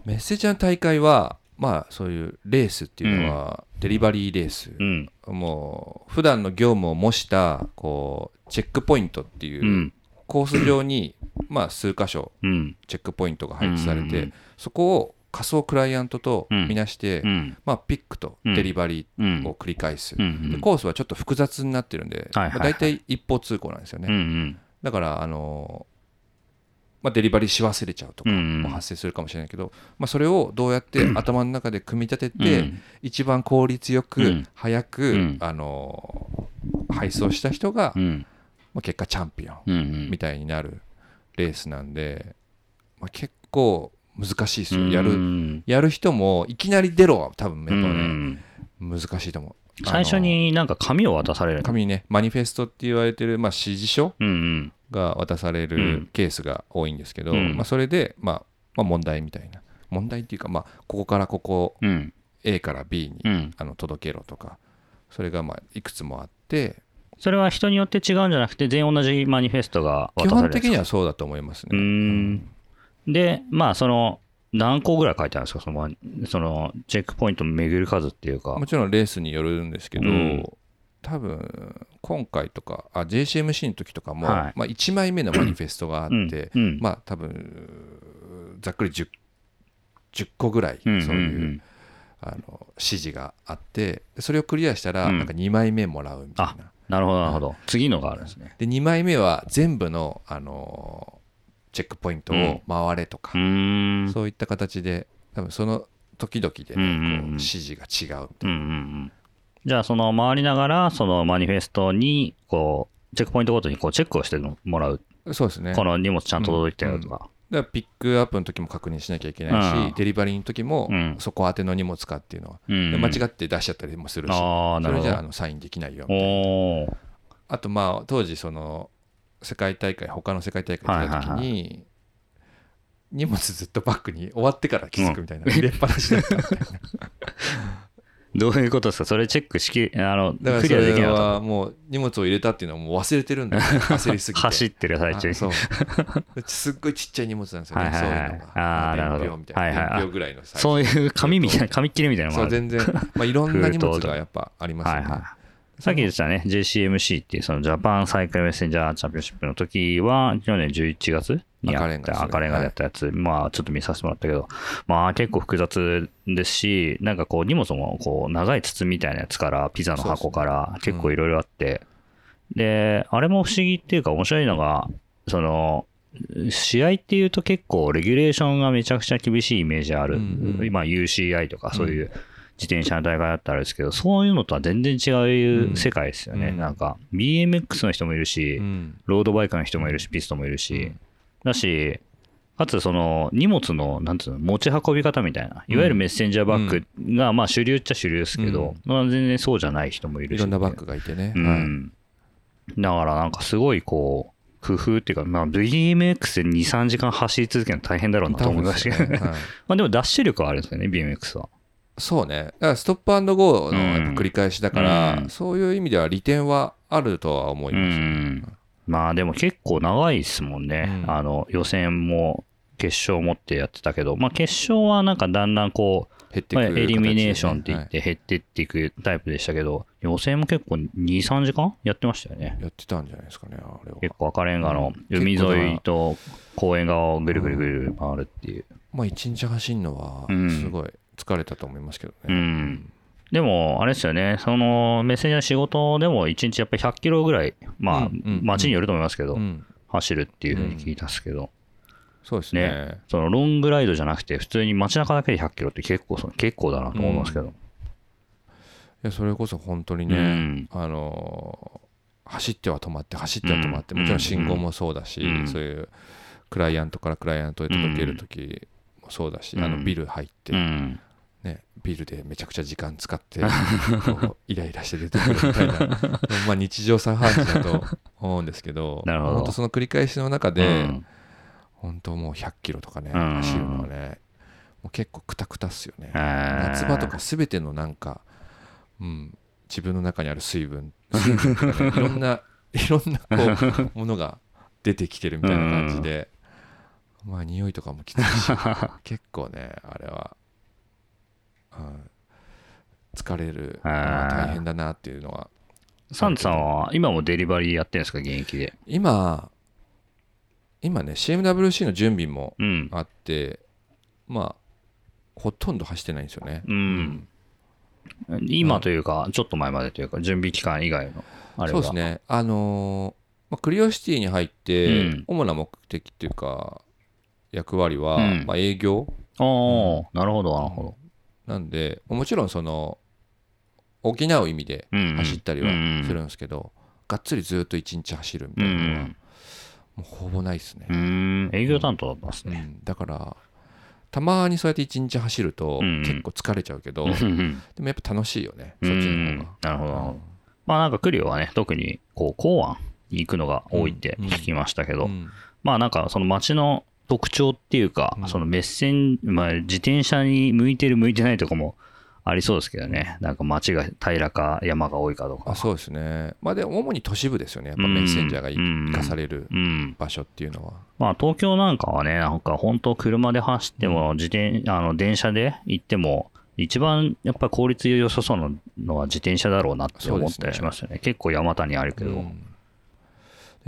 メッセージャーの大会はまあそういうレースっていうのはデリバリーレース、うん。もう普段の業務を模したこうチェックポイントっていううん。コース上にまあ数箇所うん。チェックポイントが配置されてそこを仮想クライアントとみなしてうん。まあピックとデリバリうんーを繰り返す。うん。でコースはちょっと複雑になってるんでまあ大体一方通行なんですよね。ん。だからあのまあデリバリーし忘れちゃうとかも発生するかもしれないけどまあそれをどうやって 頭の中で組み立ててうん。一番効率よくうん。早く、うん。あの配送した人が、うん。まあ、結果チャンピオンみたいになるレースなんで、まあ、結構難しいですよ、うん。やるやる人もいきなり出ろは多分うやっぱ難しいと思う最初になんか紙を渡される紙にねマニフェストって言われてる、まあ、指示書。が渡されうん。るケースが多いんですけど、うん。まあ、それで、まあまあ、問題みたいな。問題っていうか、まあ、ここからここうん。A から B にうん。あの届けろとか。それがまあいくつもあって。それは人によって違うんじゃなくて、全員同じマニフェストが基本渡されるんですか？的にはそうだと思いますね。うーん。で、まあ、その、何個ぐらい書いてあるんですか？その、その、チェックポイントを巡る数っていうか。も。ちろんレースによるんですけど、うん。多分今回とかあ JCMC の時とかも、はい。まあ、1枚目のマニフェストがあって、うん。うん。まあ多分ざっくり 10, 10個ぐらいそううん。いう、うんあの指示があってそれをクリアしたらうん。なんか2枚目もらうみたいな、なるほど、なるほど。次のがあるんですね。で2枚目は全部の、あのチェックポイントを回れとか、うーん。そういった形で多分その時々で、ねう指示が違うみたいうんうんうん。じゃあ、その回りながら、そのマニフェストに、こう、チェックポイントごとにこうチェックをしてもらう。なそうですねこの荷物ちゃんと届いてるとか。だピックアップの時も確認しなきゃいけないし、うんデリバリーの時もうんそこ宛ての荷物かっていうのは、うんで間違って出しちゃったりもするし、ああ、なそれじゃあ。のサインできないよおーあとまあ当時その世界大会他の世界大会行った時に、はいはい荷物ずっとバッグに終わってから気づくみたいな、入れっぱなしだった。みたいなどういうことですか？それチェックしき、あの、だからそれはもう荷物を入れたっていうのはもう忘れてるんだよ。焦りすぎた。て。走ってる最中に。あそう。すっごいちっちゃい荷物なんですよね、はいはいはい。そういうのが。あーなるほど。伝票みたいな、はいはい。伝票ぐらいのそういう紙みたいな、紙切れみたいなのも全然、まあ、いろんな荷物がやっぱありますよね。はいはい。さっき言ってたね、JCMC っていうそのジャパンサイクルメッセンジャーチャンピオンシップの時は、去年11月にやった赤レンガでやったやつ、まあちょっと見させてもらったけど、まあ結構複雑ですし、なんかこう荷物もこう長い筒みたいなやつから、ピザの箱から結構いろいろあって、で、あれも不思議っていうか面白いのが、その、試合っていうと結構レギュレーションがめちゃくちゃ厳しいイメージある。うんうん今 UCI とかそういう自転車の大会だったらですけど、そういうのとは全然違う世界ですよね。うん。なんか BMX の人もいるし、うん。ロードバイクの人もいるし、ピストもいるし、うん。だし、かつその荷物の、なんつうの、持ち運び方みたいな、いわゆるメッセンジャーバッグが、まあ主流っちゃ主流ですけど、まあ全然そうじゃない人もいるし。いろんなバッグがいてね。はい。うん。だからなんかすごいこう、工夫っていうか、まあ BMX で2、3時間走り続けるの大変だろうなと思いましたけど、ね。はい。まあでもダッシュ力はあるんですよね、BMX は。そうね。だからストップアンドゴーの繰り返しだから、うんそういう意味では利点はあるとは思いうます。ん。まあでも結構長いですもんね。うんあの予選も決勝もってやってたけど、まあ決勝はなんかだんだんこう、まあ、減ってくるエリミネーションって言っはいて減ってっていくタイプでしたけど、予選も結構2、3時間やってましたよね。やってたんじゃないですかね、あれは。結構赤レンガのうん海沿いと公園側をぐるぐるぐる回るっていう。まあ一日走るのはうんすごい疲れたと思いますけどうね。ん。でも、あれですよね、そのメッセンジャーの仕事でも1日やっぱり100キロぐらい、まあ、街によると思いますけど、うん。走るっていうふうに聞いたんですけど、そうですね。そのロングライドじゃなくて、普通に街中だけで100キロって結構その、結構だなと思いますけど。やそれこそ本当にね、うん。あのー走っては止まって走っては止まって、うん。もちろん信号もそうだし、うん。そういうクライアントからクライアントへ届ける時もそうだし、うん。あのビル入って、うん。ね、ビルでめちゃくちゃ時間使って イライラして出てくるみたいな。まあ日常茶飯事だと思うんですけどなるほど。本当その繰り返しの中で、うん。本当もう100キロとかね、うん。走るのはねもう結構クタクタっすよね、夏場とか全てのなんか、うん、自分の中にある水分水分とかね いろんないろんなこうものが出てきてるみたいな感じで、まあ匂いとかもきついし結構ねあれは、うん、疲れる、大変だなっていうのは。サンタさんは今もデリバリーやってるんですか、現役で？今今ね CMWC の準備もうん。あってまあほとんど走ってないんですよね、うん。今というか、ちょっと前までというか、準備期間以外の、あれは。そうですね。あのーまあ、クリオシティに入って、うん。主な目的っていうか役割は、うん。まあ、営業。おー、なるほど、なるほなんでもちろんその補う意味で。走ったりはうんするんですけど、がっつりずっと一日走るみたういなのは、ん。もうほぼないですねう、ん。営業担当だったんですね。うんだからたまにそうやって一日走るとうん結構疲れちゃうけど、でもやっぱ楽しいよね、うそっちのん方が。なるほど。まあなんかクリオはね、特にこう公安に行くのが多いってうん聞きましたけど、うんまあなんかその街の特徴っていうか、うんそのメッセン、まあ自転車に向いてる向いてないとかもありそうですけどね。なんか街が平らか山が多いかとか。あそうですねまあでも主に都市部ですよねやっぱメッセンジャーがうん生かされるうん。場所っていうのは、まあ東京なんかはね、なんか本当車で走っても、自転、あの電車で行っても、一番やっぱり効率良さそうなのは自転車だろうなって思ったりしますよね。結構山谷あるけど。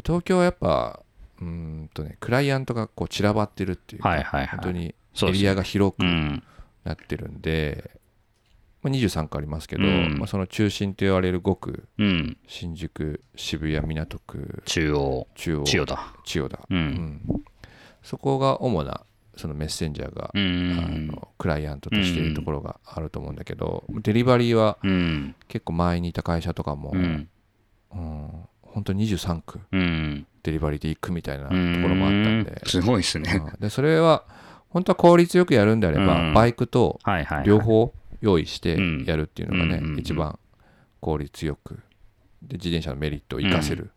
東京はやっぱうーんとねクライアントがこう散らばってるっていうか、はいはいはい本当にエリアが広くうん。なってるんで、まあ、23区ありますけど、うんまあ、その中心と言われる5区うん。新宿渋谷港区中央、中央千代田。千代田、う。うんんそこが主なそのメッセンジャーが、うあん。のクライアントとしているところがあると思うんだけど、デリバリーはうん。結構前にいた会社とかも、うん。うん本当に23区うん。デリバリーで行くみたいなところもあったんで,、すごいですね。うんでそれは本当は効率よくやるんであれば、うんバイクと。両方用意してうんやるっていうのがね、一番効率よくで自転車のメリットを生かせる。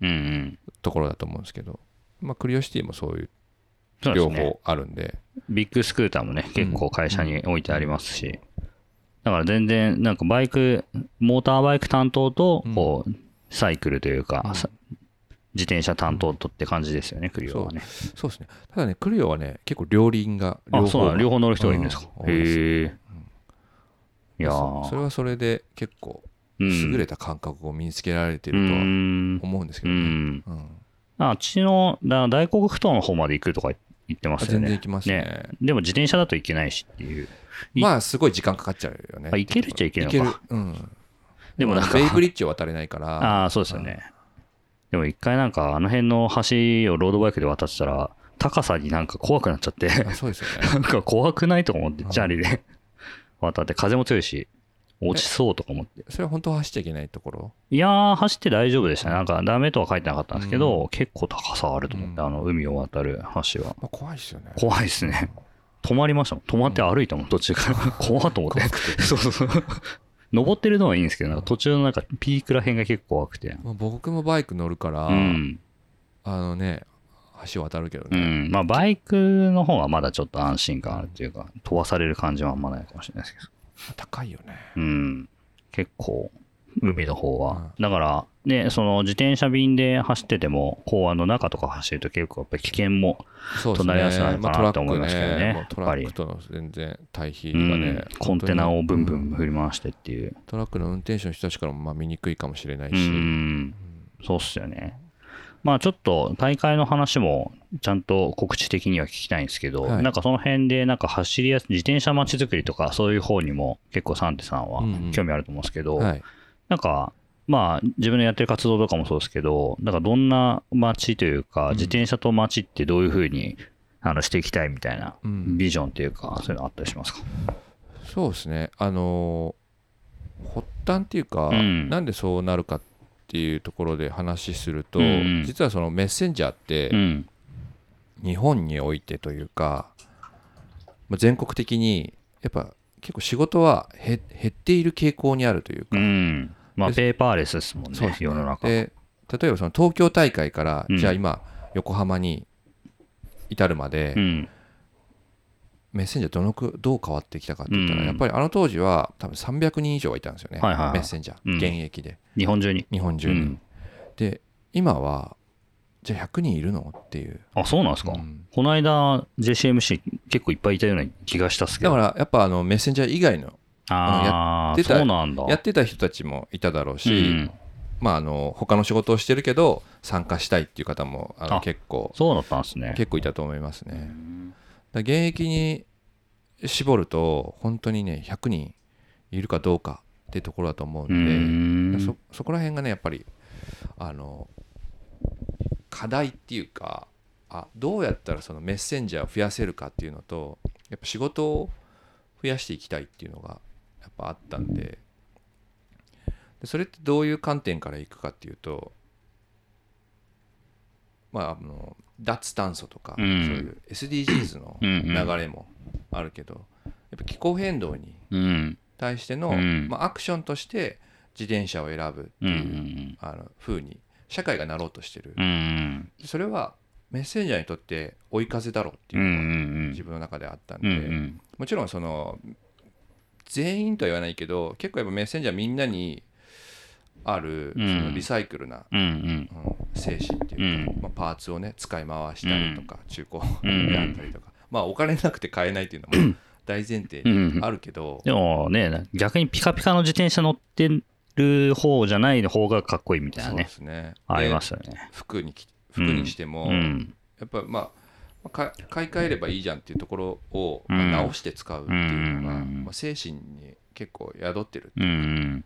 ところだと思うんですけど、まあ、クリオシティもそういう両。方あるんでビッグスクーターもね、結構会社に置いてありますし。だから全然、なんかバイク、モーターバイク担当とうん、こう、サイクルというか、自転車担当とって感じですよね、クリオはね。そうですね。ただねクリオはね結構両輪があ、そうなの。両方乗る人がいいるんですか。うん。へえ。いやー。それはそれで結構うん。優れた感覚を身につけられてうるとはん。思うんですけうどね、ん。うん。あっちの、だ大黒ふ頭の方まで行くとか言ってまあすよね。全然行きますね。でも自転車だと行けないしっていう。いまあすごい時間かかっちゃうよね。あ行けるっちゃ行けるのか。行けるうん。でもなんかベイブリッジを渡れないから。ああ、そうですよね。でも一回なんかあの辺の橋をロードバイクで渡ってたら、高さになんか怖くなっちゃって、あそうですよね なんか怖くないとか思って、チャリで渡って、風も強いし、落ちそうとか思って。それは本当は走っちゃいけないところ？いやー、走って大丈夫でしたね。なんかダメとは書いてなかったんですけど、結構高さあると思って、うんあの海を渡る橋は。まあ怖いですよね怖いですね。止まりましたもん。止まって歩いたもん、途中から。怖っと思って。そうそうそう。登ってるのはいいんですけど、なんか途中のなんかピークら辺が結構怖くて。まあ僕もバイク乗るから、うん。あのね橋渡るけどうね、ん。まあ、バイクの方がまだちょっと安心感あるっていうか、飛ばされる感じはあんまないかもしれないですけど。高いよねうん。結構、海の方は。うだから、ね、その自転車便で走ってても、港湾の中とか走ると結構やっぱり危険も、隣り合わせなのかなと思いますけどねトラックとの全然対比うがね、ん、コンテナをブンブン本振り回してっていう。トラックの運転手の人たちからもまあ見にくいかもしれないうし、ん。そうっすよね。まあちょっと大会の話もちゃんと告知的には聞きたいんですけど、はい。なんかその辺でなんか走りやすい、自転車街づくりとかそういう方にも結構サンテさんはうんうん。興味あると思うんですけど、はい、なんかまあ自分のやってる活動とかもそうですけど、なんかどんな街というか、うん。自転車と街ってどういうふうにあのしていきたいみたいなうん。ビジョンっていうか、そういうのあったりしますか？そうですね。あのー発端っていうか、うん。なんでそうなるかっていうところで話すると、うんうん。実はそのメッセンジャーってうん。日本においてというか、まあ、全国的にやっぱ結構仕事は減減っている傾向にあるというか、うんまあでペーパーレスですもんねそうですね。世の中。で例えばその東京大会から、うん。じゃあ今横浜に至るまで、うん。メッセンジャーどのくどう変わってきたかって言ったら、うん。やっぱりあの当時は多分300人以上はいたんですよね、はいはいはい。メッセンジャー、うん。現役で。日本中に。日本中に、うん。で今はじゃあ100人いるのっていう、あそうなんですか、うん。この間 JCMC 結構いっぱいいたような気がしたっすけど。だからやっぱあのメッセンジャー以外のああやってたそうなんだ。やってた人たちもいただろううし、ん、まああの他の仕事をしてるけど参加したいっていう方もあのあ結構そうだったんですね。結構いたと思いますね。うん。だ現役に絞ると本当にね100人いるかどうかってところだと思ううんで、ん。そそこら辺がねやっぱりあの課題っていうかあどうやったらそのメッセンジャーを増やせるかっていうのとやっぱ仕事を増やしていきたいっていうのがやっぱあったんで。でそれってどういう観点からいくかっていうとまああの脱炭素とか、うん。そういう SDGs の流れもあるけど、やっぱ気候変動にうん。対しての、うん。まあ、アクションとして自転車を選ぶっていう、んあの風に社会がなろうとしてる、それはメッセンジャーにとって追い風だろうっていうのがん自分の中であったんうで、ん。もちろんその全員とは言わないけど結構やっぱメッセンジャーみんなにあるそうん。のリサイクルな、うん精神っていうか、うん。まあ、パーツをね使い回したりとか、中古うんであったりとか、まあお金なくて買えないっていうのも大前提にあるけど、でもね逆にピカピカの自転車乗ってる方じゃない方がかっこいいみたいなそうでねすね。ありまですよね。服にき服にしても、うん。やっぱまあか買い替えればいいじゃんっていうところを、直して使うっていうのが、うんまあ、精神に結構宿ってるうんうん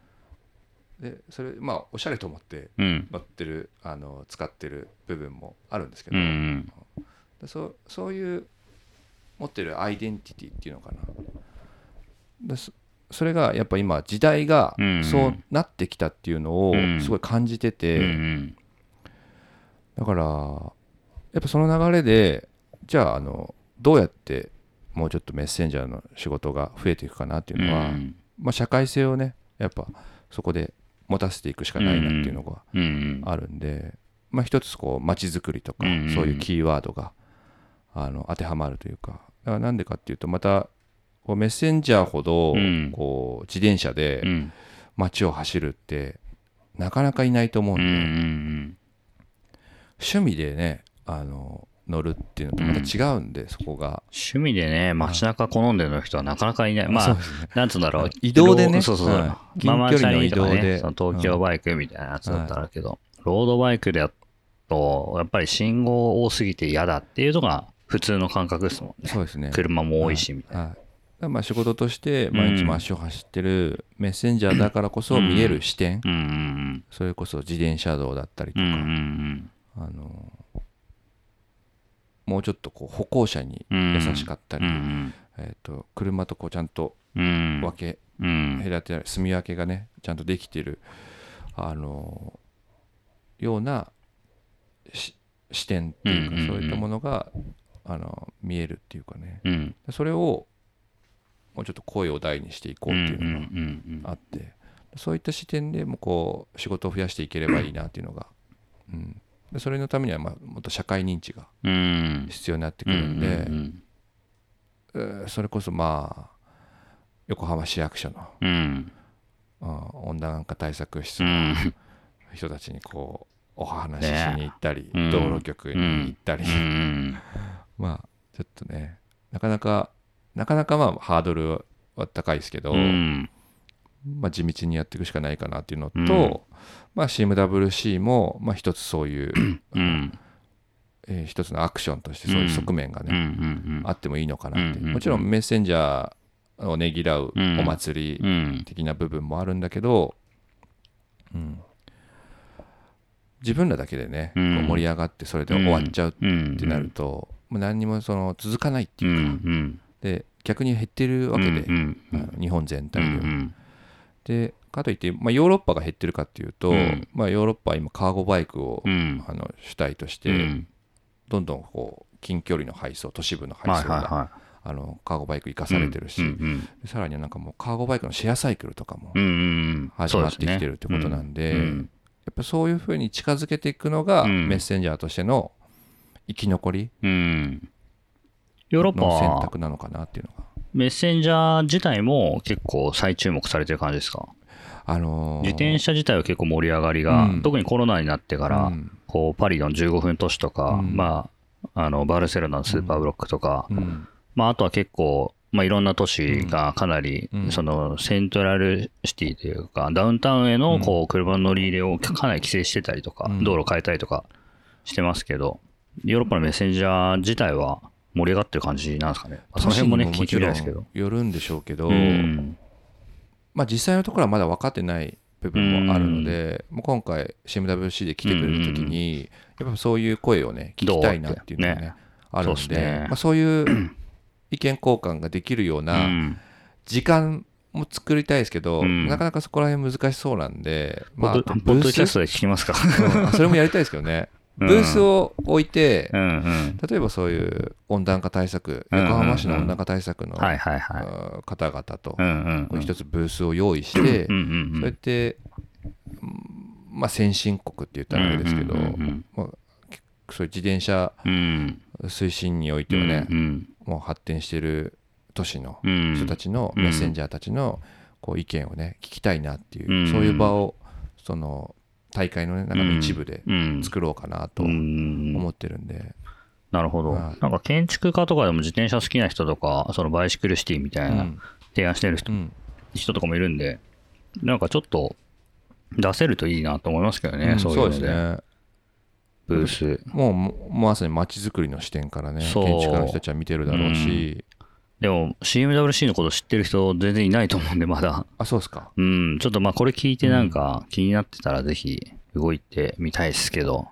でそれまあおしゃれと思ってうん。乗ってるあの使ってる部分もあるんですけうど、ん。でそうそういう持ってるアイデンティティっていうのかな。でそそれがやっぱ今時代がうん。そうなってきたっていうのをうん。すごい感じてて、うんうん。だからやっぱその流れでじゃああのどうやってもうちょっとメッセンジャーの仕事が増えていくかなっていうのは、うん。まあ、社会性をねやっぱそこで持たせていくしかないなっていうのがうん。あるんで、まあ、一つこう街づくりとか、うん。そういうキーワードがあの当てはまるというかだからなんでかっていうとまたこうメッセンジャーほどうん。こう自転車でうん。街を走るってなかなかいないと思うんうんうで、ん。趣味でねあの乗るっていうのとまた違うんで、そこが。趣味でね街中好んでる人はなかなかいない。まあなんつうんだろう。移動でね。そうそうそう、近距離の移動で。東京バイクみたいなやつだったらけど、ロードバイクでやっとやっぱり信号多すぎて嫌だっていうのが普通の感覚ですもんね。そうですね。車も多いしみたいな、まあ仕事として毎日も足を走ってるメッセンジャーだからこそ見える視点、それこそ自転車道だったりとか、あのもうちょっとこう歩行者にうん。優しかったうり、ん。えー、と車とこうちゃんとうん。分け、うん。隔て住み分けがねちゃんとできてるあのようなし視点っていうか、そういったものがあの見えるっていうかね。うん。それをもうちょっと声を大にしていこうっていうのがうんあって、そういった視点でもこう仕事を増やしていければいいなっていうのが、うん、でそれのためにはまあもっと社会認知が必要になってくうんるんで、うん。えーそれこそまあ横浜市役所の、うん。うん温暖化対策室のうん。人たちにこうお話ししに行ったり、うん。道路局に行ったり、うん。まあちょっとねなかなかなかなかまあハードルは高いですけど、うんまあ、地道にやっていくしかないかなっていうのと、うん。まあ、CMWC も、まあ、一つそういう、うん。えー一つのアクションとしてそういう側面がうんうね、んあってもいいのかなって、もちろんメッセンジャーをねぎらううん。お祭りうん。的な部分もあるんだけど、うん、自分らだけでね、盛り上がってそれで終わっちゃううんってなると、もう何にもその続かないっていうか、んで逆に減ってるわけで、日本全体では。うんでかといって、まあ、ヨーロッパが減ってるかっていうと、うん。まあ、ヨーロッパは今カーゴバイクを、うん。あの主体として、うん。どんどんこう近距離の配送都市部の配はい送が、はい。はあのカーゴバイク生かされてるし、うんうんでさらにはなんかもうカーゴバイクのシェアサイクルとかもうんうんうん。始まってきてるってことなんでやっぱそういうふうに近づけていくのが、うん。メッセンジャーとしての生き残りうん。うん。ヨーロッパの選は択なのかなっていうのが、メッセンジャー自体も結構再注目されてる感じですか？あのー自転車自体は結構盛り上がりが、うん。特にコロナになってから、うん。こうパリの15分都市とか、うん。まあ、あのバルセロナのスーパーブロックとか、うん。まあ、あとは結構、まあ、いろんな都市がかなり、うん。そのセントラルシティというか、ダウンタウンへのこう車の乗り入れをかなり規制してたりとか、うん。道路変えたりとかしてますけど、ヨーロッパのメッセンジャー自体は盛り上がってる感じなんですかね。まあその辺もね、聞いてみたいですけど。よるんでしょうけど、うん。まあ、実際のところはまだ分かってない部分もあるので、もう今回 CMWC で来てくれるときに、やっぱそういう声をね聞きたいなっていうのがねね。あるのでね。まあ、そういう意見交換ができるよううなん。時間も作りたいですけど、うん。なかなかそこら辺難しそうなんで、ポッドポッドキャストで聞きますか。うん。あそれもやりたいですけどね。うんブースを置いて、うんうん。例えばそういう温暖化対策うんうんうん。横浜市の温暖化対策の方々と一つブースを用意して、うんうんうん。そうやって、うんまあ、先進国って言ったらあれですけど、うんうんまあ、そういう自転車うん。推進においてはね、うんもう発展している都市のうん。人たちのうん。メッセンジャーたちのこう意見をね聞きたいなっていう、うん。そういう場をその大会の、ね、中の一部でうん。作ろうかなとうん。思ってるんで、なるほど。はい。なんか建築家とかでも自転車好きな人とか、そのバイシクルシティみたいなうん。提案してる人,、うん。人とかもいるんで、なんかちょっと出せるといいなと思いますけどね、うん。そういうので。ですね。ブース。もうもまさに街づくりの視点からね建築家の人たちは見てるだろうし、でも CMWC のこと知ってる人全然いないと思うんで、まだ。あそうですか。うん、ちょっとまあこれ聞いてなんか気になってたらぜひ動いてみたいですけど、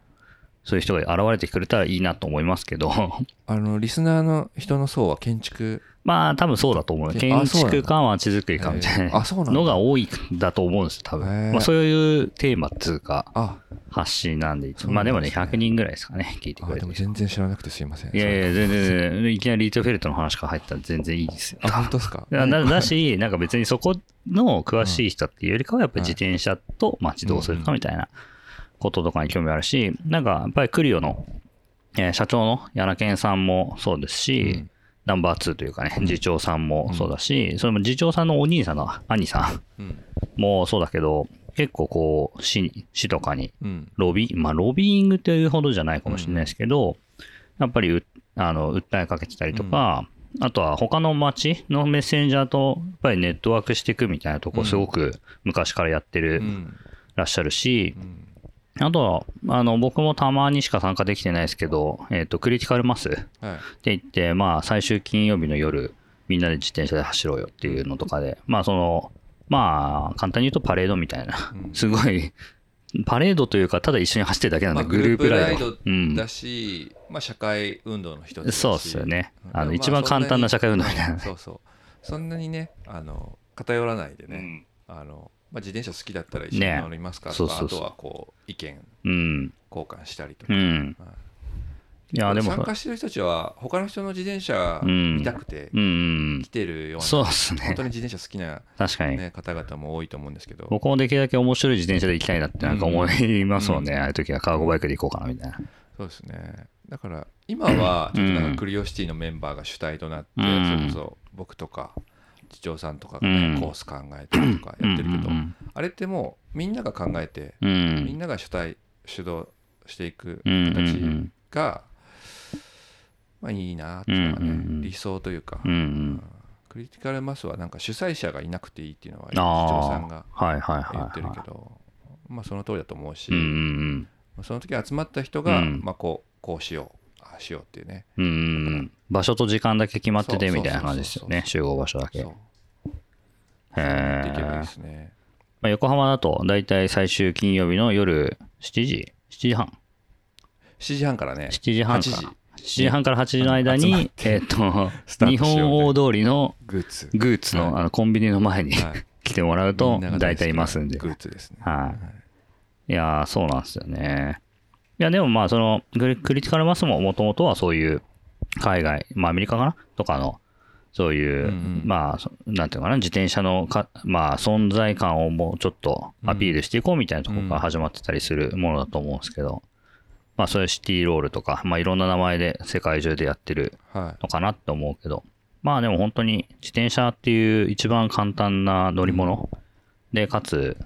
そういう人が現れてくれたらいいなと思いますけど、あのリスナーの人の層は建築まあ多分そうだと思う。け建築か街づくりかみたいなのが多いんだと思うんですよ、多分。まあそういうテーマっていうか、あ。発信なんで、まあでもね、なんですね100人ぐらいですかね、聞いてくあでもれてる人。全然知らなくてすいません。いやいや、全然いきなりリートフェルトの話から入ったら全然いいですよ。あ本当ですか？だし、なんか別にそこの詳しい人っていうよりかは、やっぱり自転車と街どうするかみたいなこととかに興味あるし、なんかやっぱりクリオの、えー社長の柳健さんもそうですし、うんナンバー2というかね、次長さんもそうだし、それも次長さんのお兄さんの兄さんうん。もそうだけど、結構こう、市市とかにうん。ロビー、まあロビーイングというほどじゃないかもしれないですけど、やっぱりうあの訴えかけてたりとか、あとは他の町のメッセンジャーとやっぱりネットワークしていくみたいなとこうん。すごく昔からやってる、うん。らっしゃるしう、んあとはあの僕もたまにしか参加できてないですけど、えっ、と、クリティカルマスってはい。言って、まあ最終金曜日の夜、みんなで自転車で走ろうよっていうのとかで、まあその、まあ簡単に言うとパレードみたいな、うん。すごい、パレードというか、ただ一緒に走ってるだけなんで、まあグループライド。グループうん。だし、まあ、社会運動の一つだし。そうっすよね。うん。あの一番簡単な社会運動みたいな。うんそうそう。そんなにねあの偏らないでね、あのまあ、自転車好きだったら一緒にね乗りますかとか、そうそうそうあとはこう意見うん。交換したりとか、うん。はいいや、でも参、加してる人たちは他の人の自転車うん見たくてうん来。てるような、そうっすね本当。に自転車好きな、確かに。ね、方々も多いと思うんですけど僕もできるだけ面白い自転車で行きたいなってなんか思いますもんね。うんああいう時はカーゴバイクで行こうかなみたいな。そうですねだから今はちょっとなんかクリオシティのメンバーが主体となって、うんそれこそ僕とか次長さんとかがね、うん。コース考えたりとかやってるけど、うんあれってもうみんなが考えて、うん。うん。みんなが主体主導していくうんうんう形んが、まあいいなっていうのはね、うんうんうん理想というか、うんうん。クリティカルマスはなんか主催者がいなくていいっていうのは次あ長さんが言ってるはけど、まあその通りだと思うし、い。うんうん。その時集まった人が、うん。まあこうこうしようしようっていうねうん。場所と時間だけ決まっててみたいな感じですよね。集合場所だけ。へえねまあ横浜だと大体最終金曜日の夜7時 ?7 時半？7時半からね7時半か8時7時半から8時の間に、えっと、日本大通りのグッズグーツの,、はいあのコンビニの前に、はい 来てもらうと大体いますんで。グッズですね。はい。いやー、そうなんですよね。いや、でもまあ、そのクリ、クリティカルマスももともとはそういう海外、まあアメリカかな？とかの、そういう、うんうん。まあ、そなんていうのかな、自転車のか、まあ、存在感をもうちょっとアピールしていこうみたいなところから始まってたりするものだと思うんですけど、まあ、そういうシティロールとか、まあ、いろんな名前で世界中でやってるはい。のかなって思うけど、まあでも本当に自転車っていう一番簡単な乗り物で、かつ、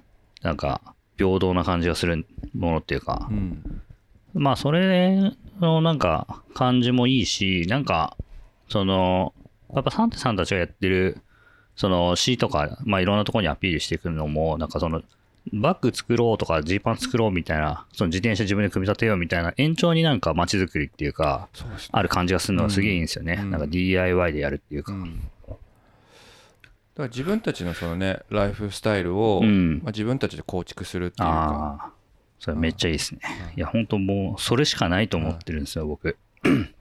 なんか平等な感じがするものっていうかう、ん。まあそれのなんか感じもいいし、なんか、その、やっぱサンテさんたちがやってる、その C とか、まあいろんなところにアピールしていくのも、なんかその、バッグ作ろうとかジーパン作ろうみたいな、その自転車自分で組み立てようみたいな延長になんか街づくりっていうか、そうね。ある感じがするのがすげえいいんですよね。うんなんか DIY でやるっていうか。うんだから自分たちのそのねライフスタイルを、うんまあ、自分たちで構築するっていうかそれめっちゃいいですね。いや、本当もう、それしかないと思ってるんですよ、僕。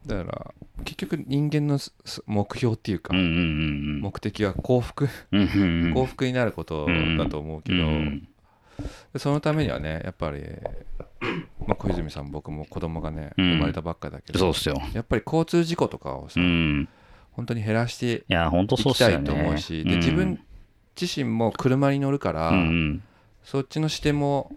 だから結局人間の目標っていうか、目的は幸福、幸福になることだと思うけど、そのためにはねやっぱり、まあ、小泉さん僕も子供がねうん生まれたばっかだけど、そうっすよ。やっぱり交通事故とかをさ、うん。本当に減らしていや、本当そうっすよね。いきたいと思うし、で自分自身も車に乗るから、そっちの視点も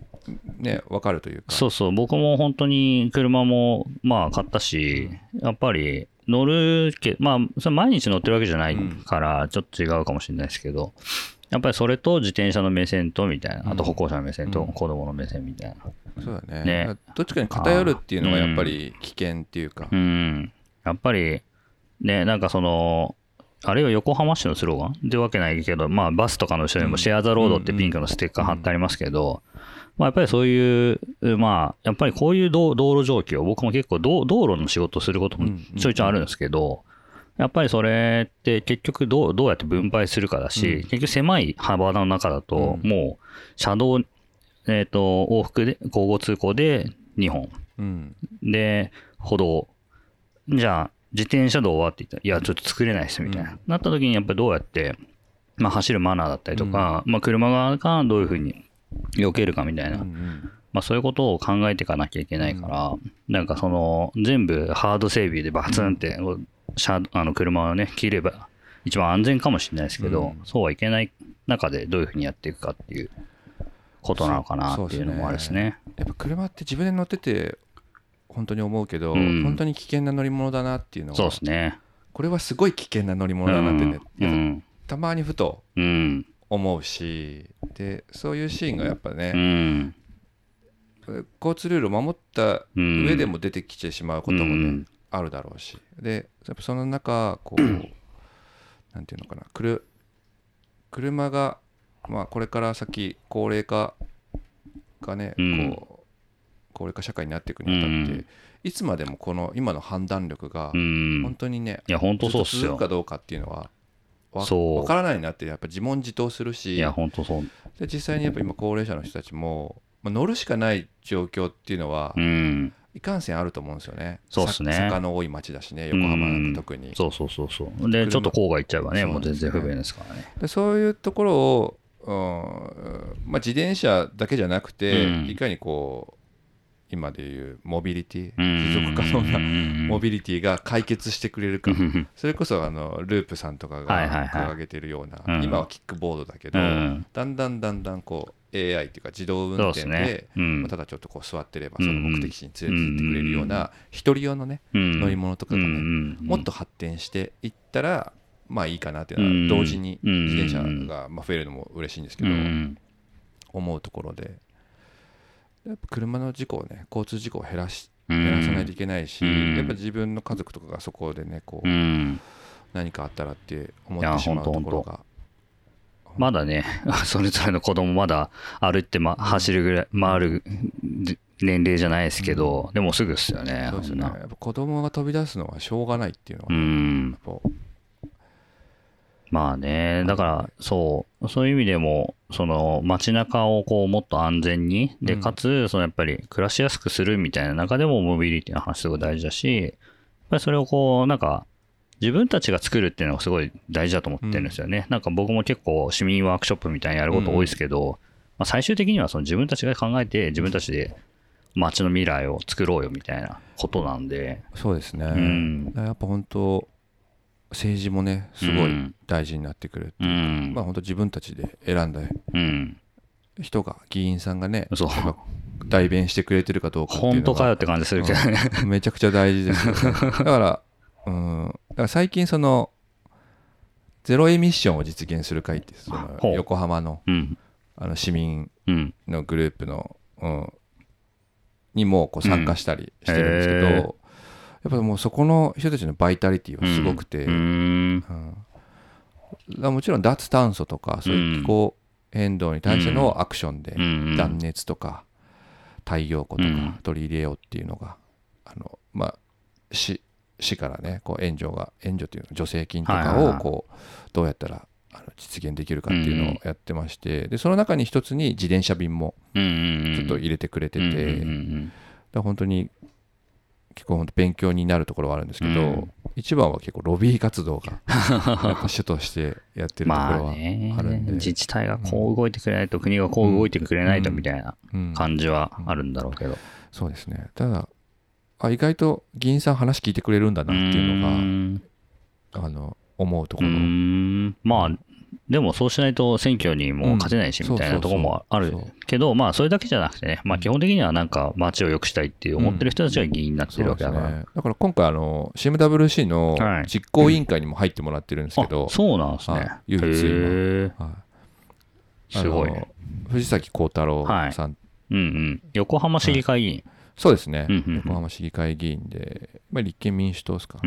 ね分かるというか。そうそう、僕も本当に車も、まあ、買ったし、やっぱり乗るけ、まあ、それ毎日乗ってるわけじゃないから、ちょっと違うかもしれないですけど、やっぱりそれと自転車の目線とみたいな、あと歩行者の目線とうん。子供の目線みたいな。そうだね。ね。どっちかに偏るっていうのがやっぱり危険っていうか、うん。やっぱり、ね、なんかその、あるいは横浜市のスローガンってわけないけど、まあバスとかの後ろにもシェアザロードってピンクのステッカー貼ってありますけど、まあやっぱりそういう、まあやっぱりこういう道道路状況、僕も結構道道路の仕事することもちょいちょいあるんですけど、やっぱりそれって結局どうどうやって分配するかだし、うん結局狭い幅の中だと、うんもう車道、えっ、と、往復で、交互通行で2本。うんで、歩道。じゃあ、自転車道はって言ったら、いや、ちょっと作れないです、みたいな。うんなった時に、やっぱりどうやって、まあ、走るマナーだったりとか、まあ、車側がどういうふうに避けるかみたいな、うんうん。まあ、そういうことを考えていかなきゃいけないから、なんかその、全部ハード整備でバツンって、あの車をね、切れば、一番安全かもしれないですけど、うん。そうはいけない中でどういうふうにやっていくかっていうことなのかなっていうのもあるですね。やっぱ車って自分で乗ってて本当に思うけど、うん。本当に危険な乗り物だなっていうのそうはですね。これはすごい危険な乗り物だなってね、たまにふとうん。思うしでそういうシーンがやっぱうね、ん。交通ルールを守ったうん上でも出てきてしまうこともね、うんあるだろうしでやっぱその中こう なんていうのかな車が、まあ、これから先高齢化がね、うんこう高齢化社会になっていくにあたって、うんいつまでもこの今の判断力がうん。本当にね、いや、本当そうっすよ続く。かどうかっていうのはわそう分からないなってやっぱ自問自答するしいや、本当そう。で実際にやっぱ今高齢者の人たちも、まあ、乗るしかない状況っていうのは、うん。いかんせんあると思うんですよね。そうっすねさ坂の多い町だしね、横浜なんか特に。そうそうそうそう。で、ちょっと郊外行っちゃえばね、もう全然不便ですからね。でそういうところを、うんまあ、自転車だけじゃなくて、うんいかにこう今でいうモビリティ、うん。持続可能ななモビリティが解決してくれるか、うん。それこそあのループさんとかが掲げてるような、うん。今はキックボードだけど、うん。だんだんだんだんこう AI っていうか自動運転でただちょっとこう座ってればその目的地に連れて行ってくれるような一人用のねうん。乗り物とかがね、うん。もっと発展していったらまあいいかなっていううん。のは同時にうん自転車がまあ増えるのも嬉しいんですけど、うん。思うところでやっぱ車の事故をね交通事故を減らしうん。減らさないといけないし、うん。やっぱ自分の家族とかがそこでねこう、うん。何かあったらって思ってしまうとところが。まだね、それぞれの子供まだ歩って、ま、走るぐらい、回る年齢じゃないですけど、でもすぐっすよね。そうですね。やっぱ子供が飛び出すのはしょうがないっていうのはうね、ん。やっぱまあね、だから、そう、そういう意味でも、その街中をこうもっと安全に、で、うんかつ、そのやっぱり暮らしやすくするみたいな中でもモビリティの話すごい大事だし、やっぱりそれをこう、なんか、自分たちが作るっていうのがすごい大事だと思ってるんですよね。なんか僕も結構市民ワークショップみたいにやること多いですけど、まあ、最終的にはその自分たちが考えて自分たちで街の未来を作ろうよみたいなことなんで。そうですね。うんやっぱ本当政治もねすごい大事になってくるってういうか、ん。まあ本当自分たちで選んだうん。人が議員さんがね代弁してくれてるかどうかっていうの本当かよがって感じするけどね。めちゃくちゃ大事ですよね だからうんだから最近そのゼロエミッションを実現する会ってその横浜のうん。あの市民うん。のグループの、うん、にもこう参加したりしてるんですけど、やっぱもうそこの人たちのバイタリティはすごくて、ううん。ん。だからもちろん脱炭素とかそういう気候変動に対してのアクションでうん。断熱とか太陽光とうん。か取り入れようっていうのが、あのまあ市市からねこう援助が援助っていうの助成金とかをこうどうやったらあの実現できるかっていうのをやってまして。でその中に一つに自転車便もうんうんうん。ちょっと入れてくれてて、本当に結構本当勉強になるところはあるんですけど、うん。一番は結構ロビー活動が 主としてやってるとこまあろはね。あるんで、自治体がこう動いてくれないと、国がこう動いてくれないとみたいなうん。感じはあるんだろうけど。そうですね。ただあ意外と議員さん話聞いてくれるんだなっていうのがん。あの思うとこうろ、ん。まあ、でもそうしないと選挙にも勝てないしうんみたいなところもあるけど、まあそれだけじゃなくてね、まあ基本的にはなんか街を良くしたいっていう思ってる人たちが議員になってるわけだから。ね、だから今回あの CMWC のはい。実行委員会にも入ってもらってるんですけど、あそうなんですね。はい。唯一今。はい。すごい藤崎幸太郎さん、うんうん。横浜市議会議員。そうですね、うんうんうん。横浜市議会議員で、まあ、立憲民主党ですか。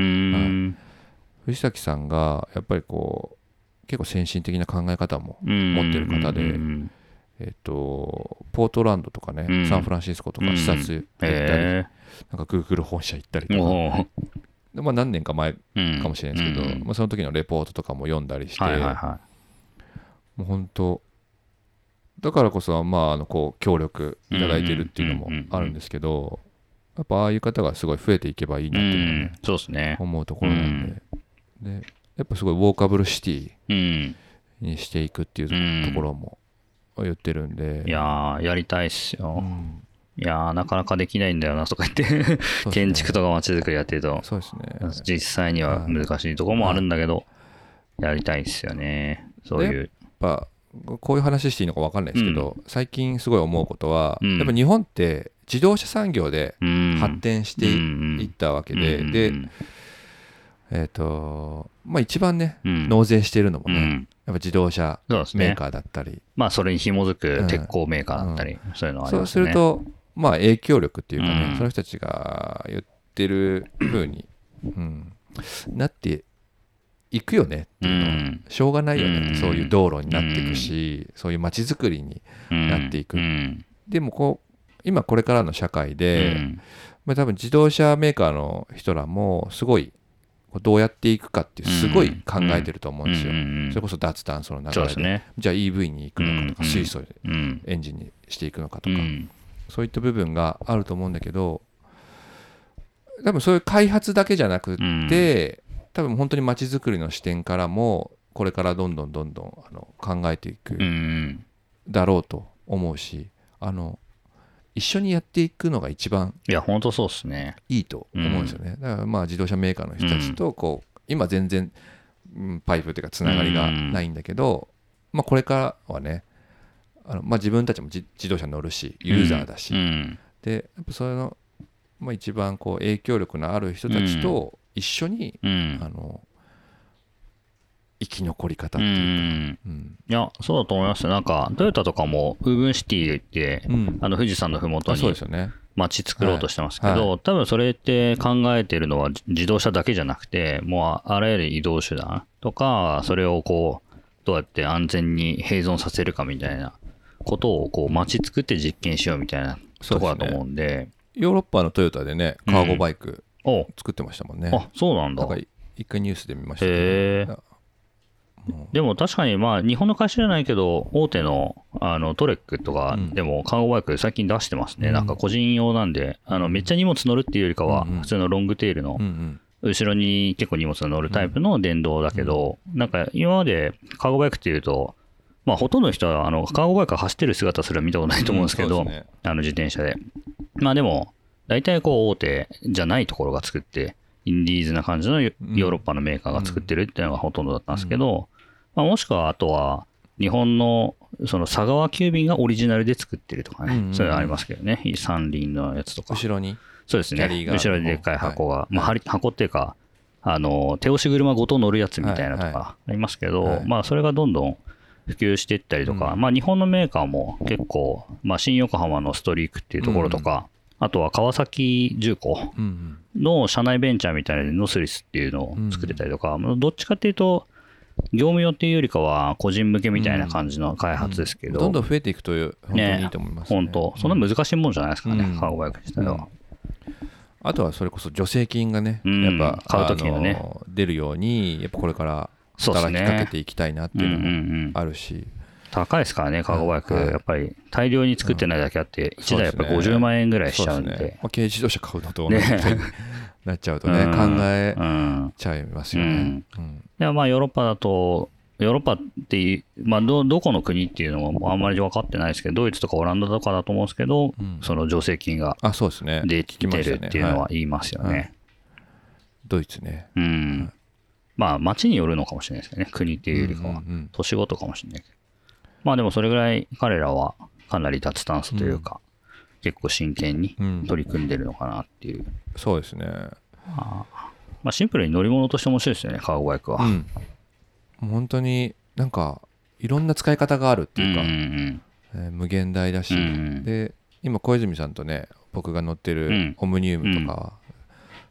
藤崎さんがやっぱりこう結構先進的な考え方も、持持ってる方でうんえっとポートランドとかね、うん。サンフランシスコとかうん視察行ったり、へなんか Google 本社行ったりえ。とか、でまあ、何年か前うんかもしれないですけど、うん。まあ、その時のレポートとかも読んだりして、もう本当だからこそ、まあ、あのこう協力いただいてるっていうのもあるんですけど、やっぱああいう方がすごい増えていけばいいい。なっていうのはねうん、そうですね。思うところなんで,、でやっぱすごいウォーカブルシティうん。にしていくっていううん。ところも言ってるんで、いやー、やりたいっすうよ。ん。いやー、なかなかできないんだよなとか言って、建築とか街づくりやってると、そうですね。実際には難しいところもあるんだけど、やりたいっすよね。そういう。やっぱこういう話していいのか分かんないですけど、最近すごい思うことは、うん。やっぱ日本って自動車産業でうん。発展していいったわけで、うんで、うんえっ、とまあ一番ね、うん。納税してるのもね、うん。やっぱ自動車。メーカーだったり、まあ、それに紐づうん。く鉄鋼メーカーだったり、そういうのはありそうますすね。るとまあ影響力っていうかね、うん。その人たちが言ってる風に、うん、なっていくよねっていうのは、うん。しょうがないよね、うん。そういう道路になっていくし、そういう街づくりになっていく。うん。でもこう今これからの社会で、うん。まあ、多分自動車メーカーの人らもすごいどうやっていくかっていうすごい考えてると思うんですよ。それこそ脱炭素の流れでね。じゃあ EV に行くのかとか、うん水素。エンジンにしていくのかとか、うん。そういった部分があると思うんだけど多分そういう開発だけじゃなくって、多分本当に街づくりの視点からもこれからどんどんどんどんあの考えていくうん。だろうと思うしあの一緒にやっていくのが一番いや、本当そうですね。いいと思うんですよね。だからまあ自動車メーカーの人たちとこう今全然うんパイプっていうかつながりがないんだけど、まあこれからはねあのまあ自分たちも自自動車乗るしユーザーだし、うん。でやっぱそれの、まあ、一番こう影響力のある人たちと一緒に、うん。あの生き残り方っうていうか、ん。うんいや、そうだと思いますよ。なんか、トヨタとかも、ウーブンシティって、うんあの、富士山のふもとにあそうですよね。街作ろうとしてますけど、は多分それって考えてるのは自動車だけじゃなくて、もうあらゆる移動手段とか、それをこう、どうやって安全に併存させるかみたいなことを、こう、街作って実験しようみたいなところだと思うんで、ヨーロッパのトヨタでねカーゴバイクお作ってましたもんね。あ、そうなんだなん。か一回ニュースで見ましたけど。でも確かにまあ日本の会社じゃないけど大手のあのトレックとかうん。でもカーゴバイク最近出してますね、うん。なんか個人用なんであのめっちゃ荷物乗るっていうよりかは普通のロングテールの後ろに結構荷物が乗るタイプの電動だけど、なんか今までカーゴバイクっていうと、まあほとんどの人はあのカーゴバイクが走ってる姿すら見たことないと思うんですけど、うん。ね。あの自転車で。まあでも、大体こう大手じゃないところが作って、インディーズな感じのヨーロッパのメーカーが作ってるっていうのがほとんどだったんですけど、まあ、もしくはあとは日本のその佐川急便がオリジナルで作ってるとかね、うんうんうん。そういうのありますけどね、三輪のやつとか。後ろに。そうですね。後ろにでっかい箱が、まあ、はい。ははり箱っていうか、あの、手押し車ごと乗るやつみたいなとはい。かありますけど、はい。まあ、それがどんどん普及していったりとか、うん。まあ、日本のメーカーも結構、まあ、新横浜のストリークっていうところとか、あとは川崎重工うんの社内ベンチャーみたいなノスリスっていうのを作ってたりとか、まあどっちかっていうと、業務用っていうよりかは個人向けみたいな感じの開発ですけど、どんどん増えていくと本当にいいと思いますね。本当、そんな難しいもんじゃないですからね、うん。カーゴバイク自体は。あとはそれこそ助成金がね、うん。やっぱ買う時のね。出るようにやっぱこれから働きかけていきたいなっていうのもんあるし、高いですからね、カーゴバイク。はい。やっぱり大量に作ってないだけあって、1台やっぱりそうですね50万円ぐらいしちゃうんで。軽自動車買うのと同じねになっちゃうとね、うん考えうん。ちゃいますよね。うんでもまあヨーロッパだと、ヨーロッパっていう、まあど、どこの国っていうのもあんまり分かってないですけど、ドイツとかオランダとかだと思うんですけど、うんその助成金があそうできまてるっていうのははい言いますよはいね。ドイツねうん。まあ、町によるのかもしれないですね、国っていうよりかは。うんうん都市ごとかもしれないけど。まあでもそれぐらい彼らはかなり脱炭素というか、結構真剣にうん。取り組んでるのかなっていう。そうですね。まあシンプルに乗り物として面白いですよね、カーゴバイクは。うん。もう本当になんかいろんな使い方があるっていうか、んんえー無限大だし、うんうん。で今小泉さんとね僕が乗ってうん。るオムニウムとかは、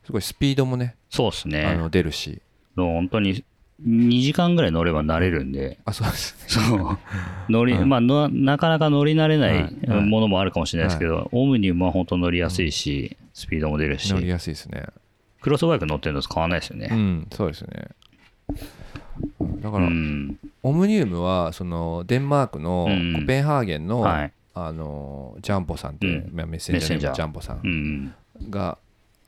すごいスピードもねそうですあね。の出るし。本当に2時間ぐらい乗れば慣れるんで、あそうです。ねそう。乗り、うんまあの、なかなか乗り慣れなはい。いはい。ものもあるかもしれないですけど、オムニウムは本当乗りやすいし、スピードも出るし。乗、りやすいですね。クロスバイク乗ってるのと変わらないですようね。んそうですね。だかうら、ん。オムニウムはそのデンマークのうん。コペンハーゲンの、はい。あのジャンボさんって、うん。まあメッセンジャージャー。ジャンボさうんん。が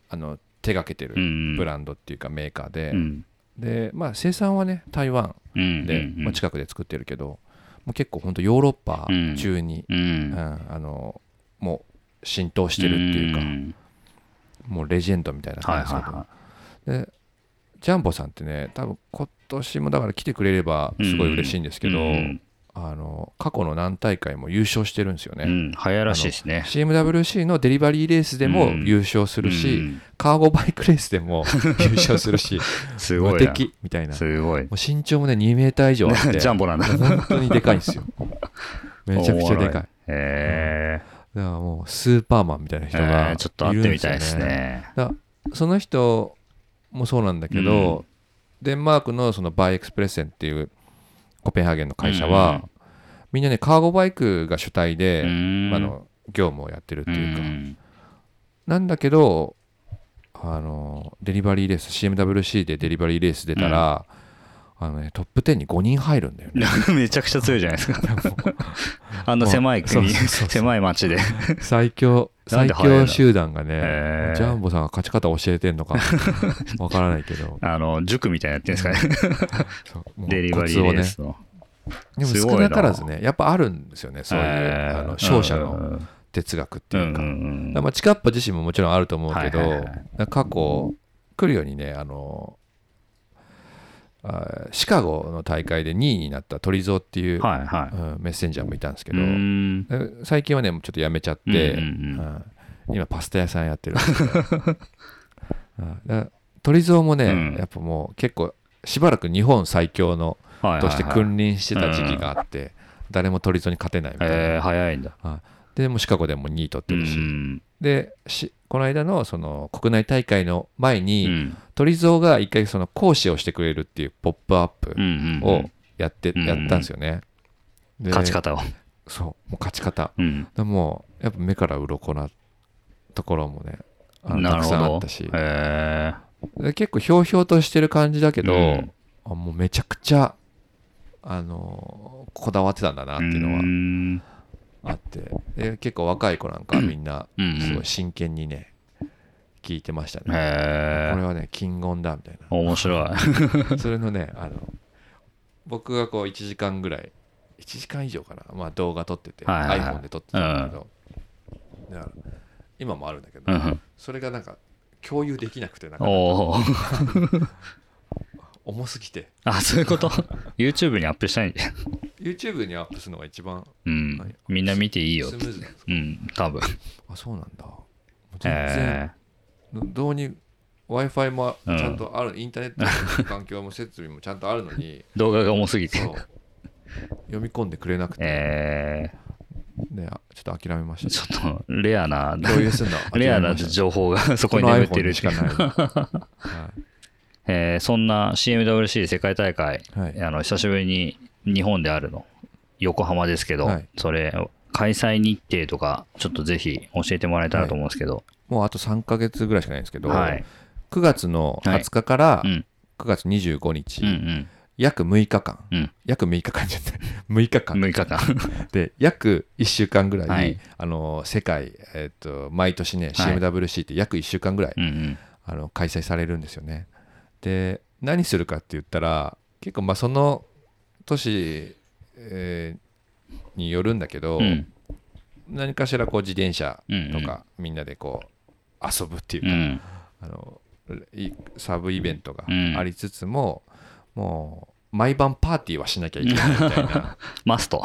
あの手がけてるうん。ブランドっていうかメーカーで、うん。でまあ生産はね台湾うん。で、うんまあ、近くで作ってるけど、もう結構本当ヨーロッパ中に、ううんん。あのもう浸透してるっていうか、ん。もうレジェンドみたいなはい感じですけど、ジャンボさんってね多分今年もだから来てくれればすごい嬉しいんですけど、うんあの過去の何大会も優勝してるんですよね、い。うん。早らしいですね。CMWC のデリバリーレースでもうん優勝するし、うんカーゴバイクレースでも 優勝するしすごいな。無敵みたいなもすごい。う身長もね2メーター以上あって ジャンボなんだ。本当にでかいんですよめちゃくちゃでかいへえ。だからもうスーパーマンみたいな人えがーちょっと会ってみたいですね。だその人もそうなんだけど、デンマークのそのバイエクスプレッセンっていうコペンハーゲンの会社は、うんみんなねカーゴバイクが主体で、うん。あの業務をやってるっていうか、んなんだけどあのデリバリーレース CMWC でデリバリーレース出たら、あのね、トップ10に5人入るんだよね。めちゃくちゃ強いじゃないですか。あんな狭い国、狭い町で。最強 最強集団がねジャンボさんが勝ち方教えてんのか わからないけど。あの、塾みたいなやってるんですかね。デリバリーレースの。でも少なからずねやっぱあるんですよねそういう、あの勝者の哲学っていうか,、まあ、チカッパ自身ももちろんあると思うけど、過去来るようにねあのあシカゴの大会で2位になった鳥蔵っていう、はいはうんメッセンジャーもいたんですけい。ど、最近はねもうちょっとやめちゃって、うんうんうん。うん今パスタ屋さんやってるんですけ鳥蔵 もね、うん。やっぱもう結構しばらく日本最強のとして君臨してた時期があって、誰も鳥蔵に勝てないみたいな、えー、早いんだ。でもうシカゴでも2位取ってうるし、ん。でしこの間のその国内大会の前うに、ん。鳥蔵が一回その講師をしてくれるっていうポップアップうん。をやって、うんやったんですよね、で勝ち方を。そうもう勝ち方うん。でもやっぱ目から鱗なところもねあのたくさんあったし。えで結構ひょうひょうとしてる感じだけど、うんあもうめちゃくちゃあのこだわってたんだなっていうのはん。あってで結構若い子なんかみんなうんすごい真剣にね聞いてましたね。へこれえはね金言だみたい面白い。な それのねあの僕がこう1時間ぐらい1時間以上かな、まあ、動画撮ってて、はいはいはい。iPhone で撮ってたんだけど、だから今もあるんだけど、うんそれがなんか共有できなくてなんか。重すぎて。あそういうこと？YouTube にアップしたいんで YouTube にアップするのが一番うん。はい。みんな見ていいよスムーズなんですか？うん。多分。あそうなんだ。全然へどうに w i f i もちゃんとある、インターネットの環境も設備もちゃんとあるのにえ 動画が重すぎて。読み込んでくれなくて、えね、あちょっと諦めましー、た。ちょっとレアな共有するの諦 レアな情報が そこに眠ってるにしかない、はえーそんな CMWC 世界大会、いはい、あの久しぶりに日本であるの。横浜ですけど、はい。それ開催日程とかちょっとぜひ教えてもらえたらと思うんですけど、もうあと3ヶ月ぐらいしかないんですけど、はい。9月の20日からうん。9月25日、うんうん。約6日間、うん。約6日間じゃない。6日間。6日間。で約1週間ぐらい、はい。あの世界、えっと毎年ねはい。CMWC って約1週間ぐらい、うんうん。あの開催されるんですよね。で何するかって言ったら結構まあその年、えーによるんだけど、うん。何かしらこう自転車うんとか、みんなでこう遊ぶっていうか、うん。あのいサブイベントがうん。ありつつも、もう毎晩パーティーはしなきゃいけないみたいな。マスト、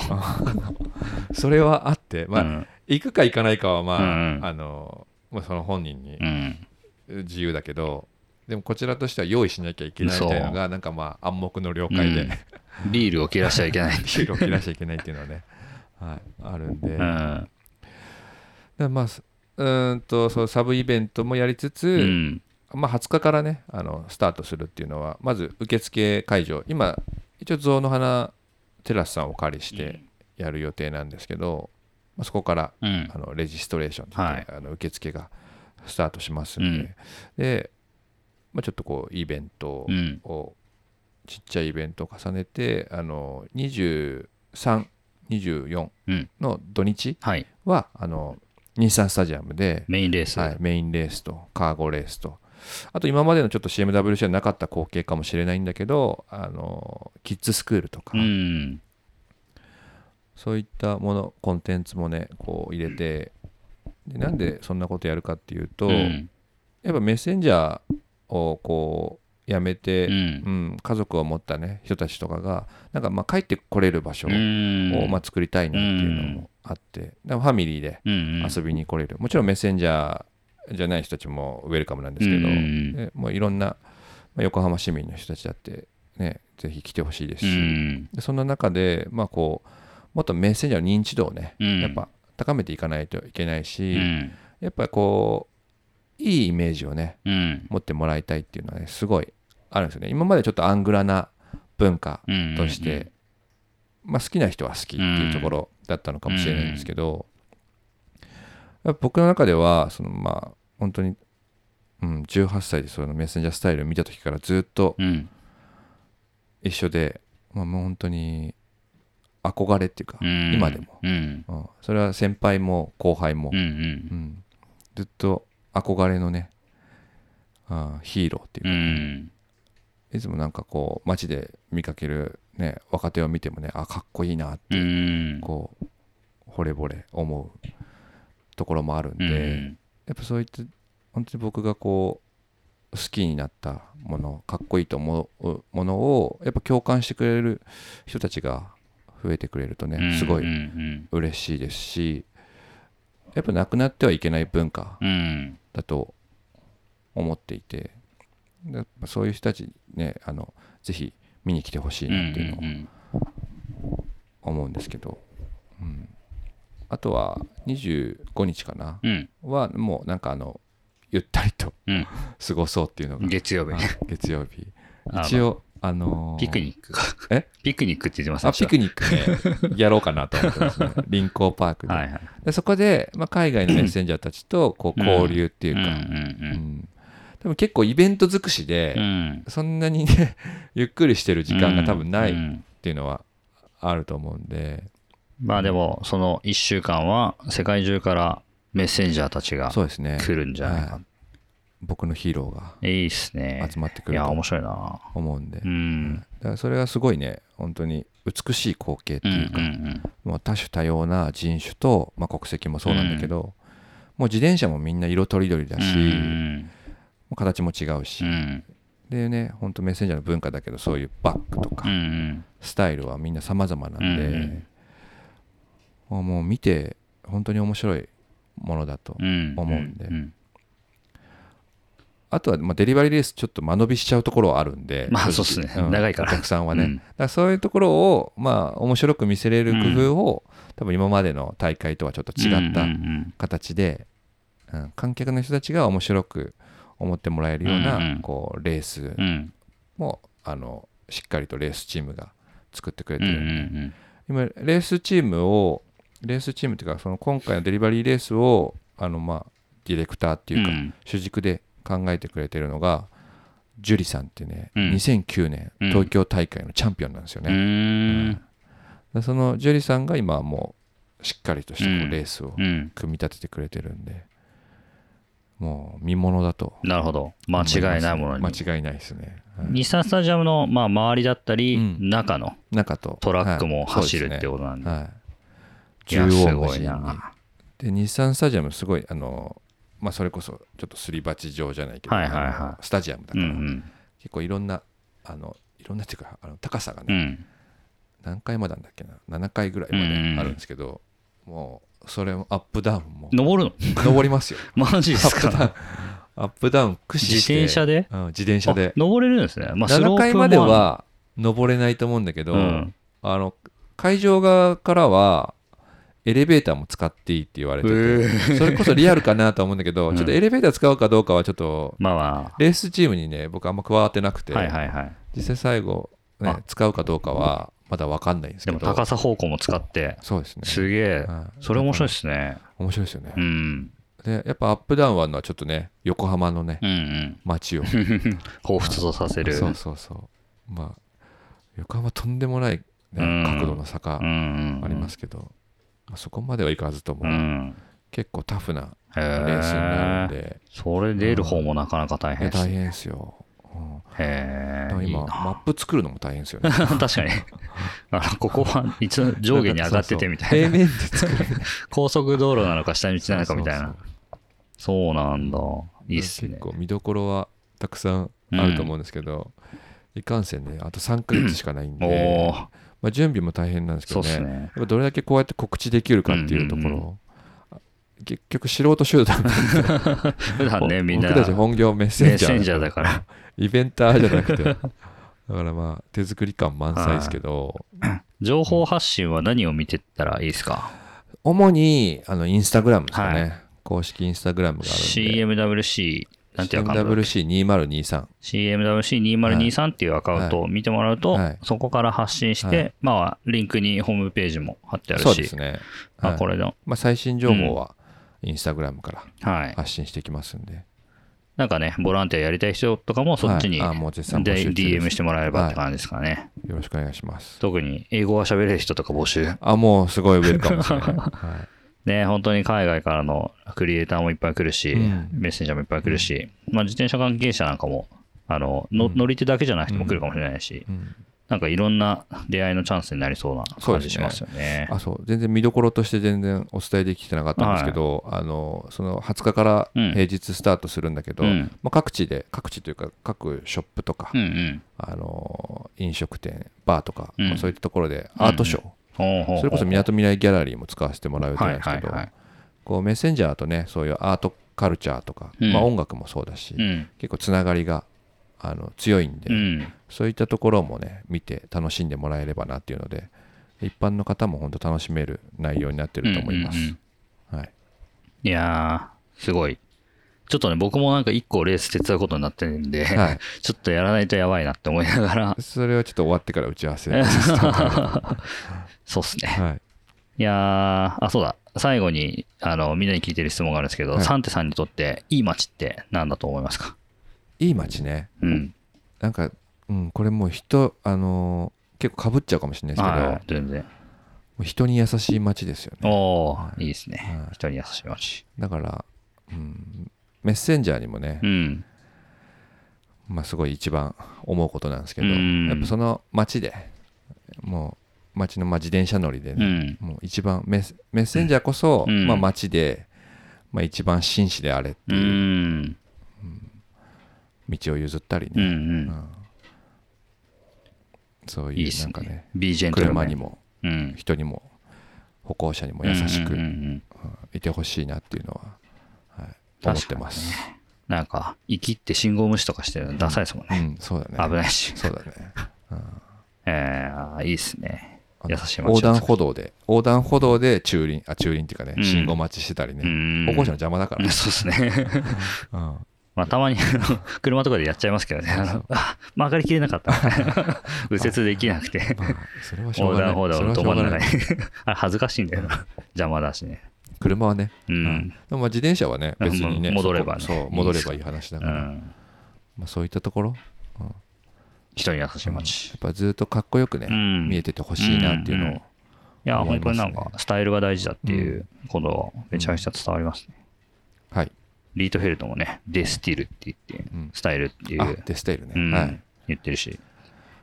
それはあって、まあうん。行くか行かないかはまあ、うんうん。あのまあ、その本人にうん。自由だけど、でもこちらとしては用意しなきゃいけないみたいなのがなんかまあ暗黙の了解で、うん。ビールを切らしちゃいけない。ビールを切らしちゃいけないっていうのはね、はい、あるんで、まあすうーんとそうサブイベントもやりつつ、うん。まあ、20日からねあのスタートするっていうのはまず受付会場今一応象の花テラスさんをお借りしてやる予定なんですけど、まあ、そこからうん。あのレジストレーションってはい。あの受付がスタートしますんで、うん。で、まあ、ちょっとこうイベントうん。をちっちゃいイベントを重ねてあの2324うん。の土日はい。はあの日産スタジアムで、メインレース、はい、メインレースとカーゴレースと。あと今までのちょっと CMWC はなかった光景かもしれないんだけどあのキッズスクールとか、うん。そういったものコンテンツもねこう入れてでなんでそんなことやるかっていうと、うん。やっぱメッセンジャーをこうやめて、ううんん家族を持ったね人たちとかがなんかまあ帰ってこれる場所を、うん。まあ、作りたいなっていうのもあって、ファミリーでうん遊びに来れる、もちろんメッセンジャーじゃない人たちもウェルカムなんですけど、うんでもういろんな、まあ横浜市民の人たちだってねぜひ来てほしいですうし、ん。でそんな中でまあこうもっとメッセンジャーの認知度をね、うん。やっぱ高めていかないといけないし、うん。やっぱこういいイメージをねうん。持ってもらいたいっていうのはねすごいあるんですよね。今までちょっとアングラな文化うんとして、まあ、好きな人は好きっていうところだったのかもしれないんですけど、僕の中ではそのまあ本当に、うん、18歳でそのメッセンジャースタイルを見た時からずっとうん。一緒で、まあ、もう本当に憧れっていうか、うん。今でも、うん。うん、それは先輩も後輩も、うんずっと憧れのねあーヒーローっていううか、ん。いつもなんかこう街で見かける、ね、若手を見てもねあかっこいいなってうん。こう惚れ惚れ思うところもあるんで、うん。やっぱそういった本当に僕がこう好きになったものかっこいいと思うものをやっぱ共感してくれる人たちが増えてくれるとねすごいん。嬉しいですしやっぱなくなってはいけない文化うん。だと思っていてやっぱそういう人たちにねあのぜひ見に来てほしいなっていうのをうん思うんですけど、うん、あとは25日かな。うん。はもうなんかあのゆったりとうん。過ごそうっていうのが、月曜日。はい月曜日。一応あのーピクニック。がえ？ピクニックって言ってませんあピクニックね。やろうかなと思ってますね。臨港パークで,、はいはい。でそこで、まあ、海外のメッセンジャーたちとこう交流っていうか、うん。うん多分結構イベント尽くしで、うん。うんそんなにね ゆっくりしてる時間が多分ないっうん。ていうのはあると思うんで、まあでもその1週間は世界中からメッセンジャーたちがそうですね。来るんじゃないか。は僕のヒーローがいいっすね。集まってくいや、ると面白いな。思うんで、うだん。からそれはすごいね本当に美しい光景ってうんういうか、ん。もう多種多様な人種と、まあ、国籍もそうなんだけど、もう自転車もみんな色とりどりだうん。し、うんもう形も違うし、うん。でね本当メッセンジャーの文化だけどそういうバッグとか、うんうん。スタイルはみんな様々なんで、うんもうもう見て本当に面白いものだと、うん。思うんで。んあとはまあデリバリーレースちょっと間延びしちゃうところはあるんでまあそうっすね。長いから。お客さんはね、うん。だからそういうところをまあ面白く見せれる工夫を、多分今までの大会とはちょっと違ったうんうん。形で、うん。観客の人たちが面白く思ってもらえるような、こうレース。もあのしっかりとレースチームが作ってくれてるんで、ん今レースチームをレースチームっていうかその今回のデリバリーレースをあのまあディレクターっていうか、うん。主軸で考えてくれてるのがジュリさんってね、うん。2009年うん東京大会のチャンピオンなんですようね、そのジュリさんが今はもうしっかりとしたレースをうん。組み立ててくれてるんで、もう見ものだと。なるほど。間違いないものに。間違いないですね、はい。日産スタジアムの、まあ、周りだったり、うん。中の中と。トラックもはい。走るそうですねってことなんで。はい。いや縦横すごい無尽にな。で日産スタジアムすごいあのまあそれこそちょっとすり鉢状じゃないけど、はいはいはい。スタジアムだから、うん結構いろんなあのいろんなっていうかあの高さがうん。うね、ん。何階までなんだっけな？7階ぐらいまであるんですけど、もうそれもアップダウンも。登るの？登りますよ。マジですか？アップダウン。駆使自して。転車で？うん、自転車で。あ登れるんですね。まあ、スロ7ープも階までは登れないと思うんだけど、うん。あの会場側からはエレベーターも使っていいって言われてて、それこそリアルかなと思うんだけど、うん。ちょっとエレベーター使うかどうかはちょっとまあまレースチームにね僕あんま加わってなくて、あ。はいはいはい。実際最後、ねあ、使うかどうかはまだ分かんないんですけどでも高さ方向も使って、そうですねすげえ。はいそれ面白いですね。面白いですよね、うん。でやっぱアップダウンはのはちょっとね横浜のねうんうん。街を 彷彿とさせる。そうそうそうまあ横浜とんでもない、ねうん角度の坂うんうん。ありますけど、まあ、そこまではいかずとも、うん。結構タフなへレースになるんえ。で、それ出る方もなかなか大い変ですね。や大変ですよ、うんへえ。今マップ作るのも大変ですよね 確かに。あのここはいつ上下に上がっててみたいな。平面で作る高速道路なのか下道なのかみたいなそう。なんだ。いいっすね結。構見どころはたくさんあると思うんですけど、いかんせんねあと3ヶ月しかないんで、まあ、準備も大変なんですけどねね。やっぱどれだけこうやって告知できるかっていうところ、うん結局素人集団普段 ね、みんな。僕たち本業メッセンジャーメッセンジャーだから。イベンターじゃなくて。だからまあ手作り感満載ですけど。情報発信は何を見てったらいいですか？主にあのインスタグラムですかね、は公式インスタグラムがあるんで ?CMWC、なんていうアカウント CMWC2023 CMWC2023 っていうアカウントを見てもらうと、はい。そこから発信して、はい。まあ、リンクにホームページも貼ってあるし、そうですね、まあ、はいこれの、まあ、最新情報はインスタグラムからはい。発信していきますんで、なんかね、ボランティアやりたい人とかもそっちに、はい。DM してもらえればって感じですかね。よろしくお願いします。特に英語が喋れる人とか募集。あもうすごいウェルカムですね、はい。ね、本当に海外からのクリエイターもいっぱい来るし、うん。メッセンジャーもいっぱい来るし、まあ、自転車関係者なんかも、あのの乗り手だけじゃなくても来るかもしれないし、うんなんかいろんな出会いのチャンスになりそうな感じしますよね。あそう。全然見どころとして全然お伝えできてなかったんですけど、あのその20日からうん。平日スタートするんだけど、うん。まあ、各地で各地というか各ショップとか、うんうん。あの飲食店バーとか、うん。まあそういったところでアートショー、ほうほうほうそれこそみなとみらいギャラリーも使わせてもらう予定なんですけど、はいはいはい。こうメッセンジャーとねそういうアートカルチャーとか、うん。まあ、音楽もそうだし、うん。結構つながりがあの強いんで、うん。そういったところもね見て楽しんでもらえればなっていうので一般の方も本当楽しめる内容になってると思います、うんうんはい、いやー、すごい。ちょっとね、僕もなんか一個レース手伝うことになってるんで、はい、ちょっとやらないとやばいなって思いながら、それはちょっと終わってから打ち合わせ。そうっすね。はい。いやー、あ、そうだ。最後に、あの、みんなに聞いてる質問があるんですけど、はい。サンテさんにとっていい街って何だと思いますか？いい街ねうん。なんか、うん、これもう人あのー結構かぶっちゃうかもしれないですけど、はい、全然。もう人に優しい街ですよねおー、いいですねは。い人に優しい街。だから、うん、メッセンジャーにもね、うん。まあ、すごい一番思うことなんですけど、うんやっぱその街でもう街のまあ自転車乗りでうね、ん。もう一番メッメッセンジャーこそ、うんまあ、街で、まあ、一番紳士であれってういう、ん。道を譲ったりうん。うね、ん。そういうなんかね車にもうん。人にも歩行者にも優しく、うんうんうんうんうんいてほしいなっていうのは、はい、思ってます、なんか、生きって信号無視とかしてるのダサいですもんね。うんそうだね危ないし。そうだね えー、いいっすね。優しい街横断歩道で横断歩道で駐輪あ駐輪っていうかね、うん信号待ちしてたりね、うん。歩行者の邪魔だから、そうですね。うんまあ、たまに 車とかでやっちゃいますけどね。あのあ曲がりきれなかった。右折できなくて。横断歩道のそれはしょうがない。あれ恥ずかしいんだよな。邪魔だしね。車はね、ううんん。でもまあ自転車はね別にね戻ればねそう戻ればいい話だうから、ん。まあ、そういったところ人に優しいや街っ。ぱずっとかっこよくね、うん見えててほしいなっていうのを、うんうんいや、本当になんか、スタイルが大事だっていうことをめちゃくちゃ伝わりますね。はい、リートフェルトもね、デ・ステイルって言ってうん、スタイルっていあう、デ・ステイルね、うんはい言ってるし。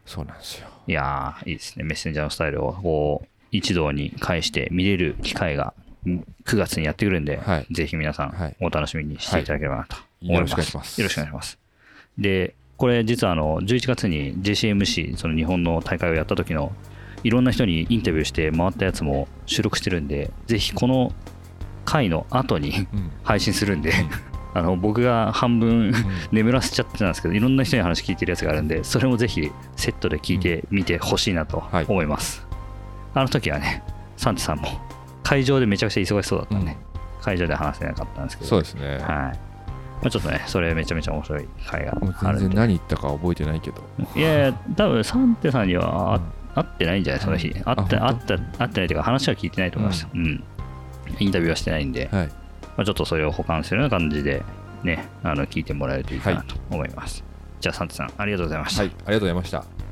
そうなんですよいやー、いいですね。メッセンジャーのスタイルを、こう、一堂に会して見れる機会がん9月にやってくるんで、はいぜひ皆さはいんお楽しみにしていただければなと思いよろます。しくお願いしますよろしくお願いします。で、これ実はあの11月に JCMC、その日本の大会をやった時のいろんな人にインタビューして回ったやつも収録してるんで、ぜひこの回の後にうん。配信するんで、あの僕が半分眠らせちゃってたんですけど、いろんな人に話聞いてるやつがあるんで、それもぜひセットで聞いてみてほしいなとはい。思います。あの時はね、サンテさんも会場でめちゃくちゃ忙しそうだったんで、会場で話せなかったんですけど、そうですね、はい。まあ、ちょっとね、それめちゃめちゃ面白い回があるんで。然何言ったか覚えてないけど。いやいや、多分サンテさんにはあ会ってないんじゃない？その日。うん。会って、あ会った、会ってないというか話は聞いてないと思います。うん。インタビューはしてないんで、はいまあ、ちょっとそれを保管するような感じで、ね、あの聞いてもらえるといいかなと思います。じゃあ、サンテさん、ありがとうございました。はいありがとうございました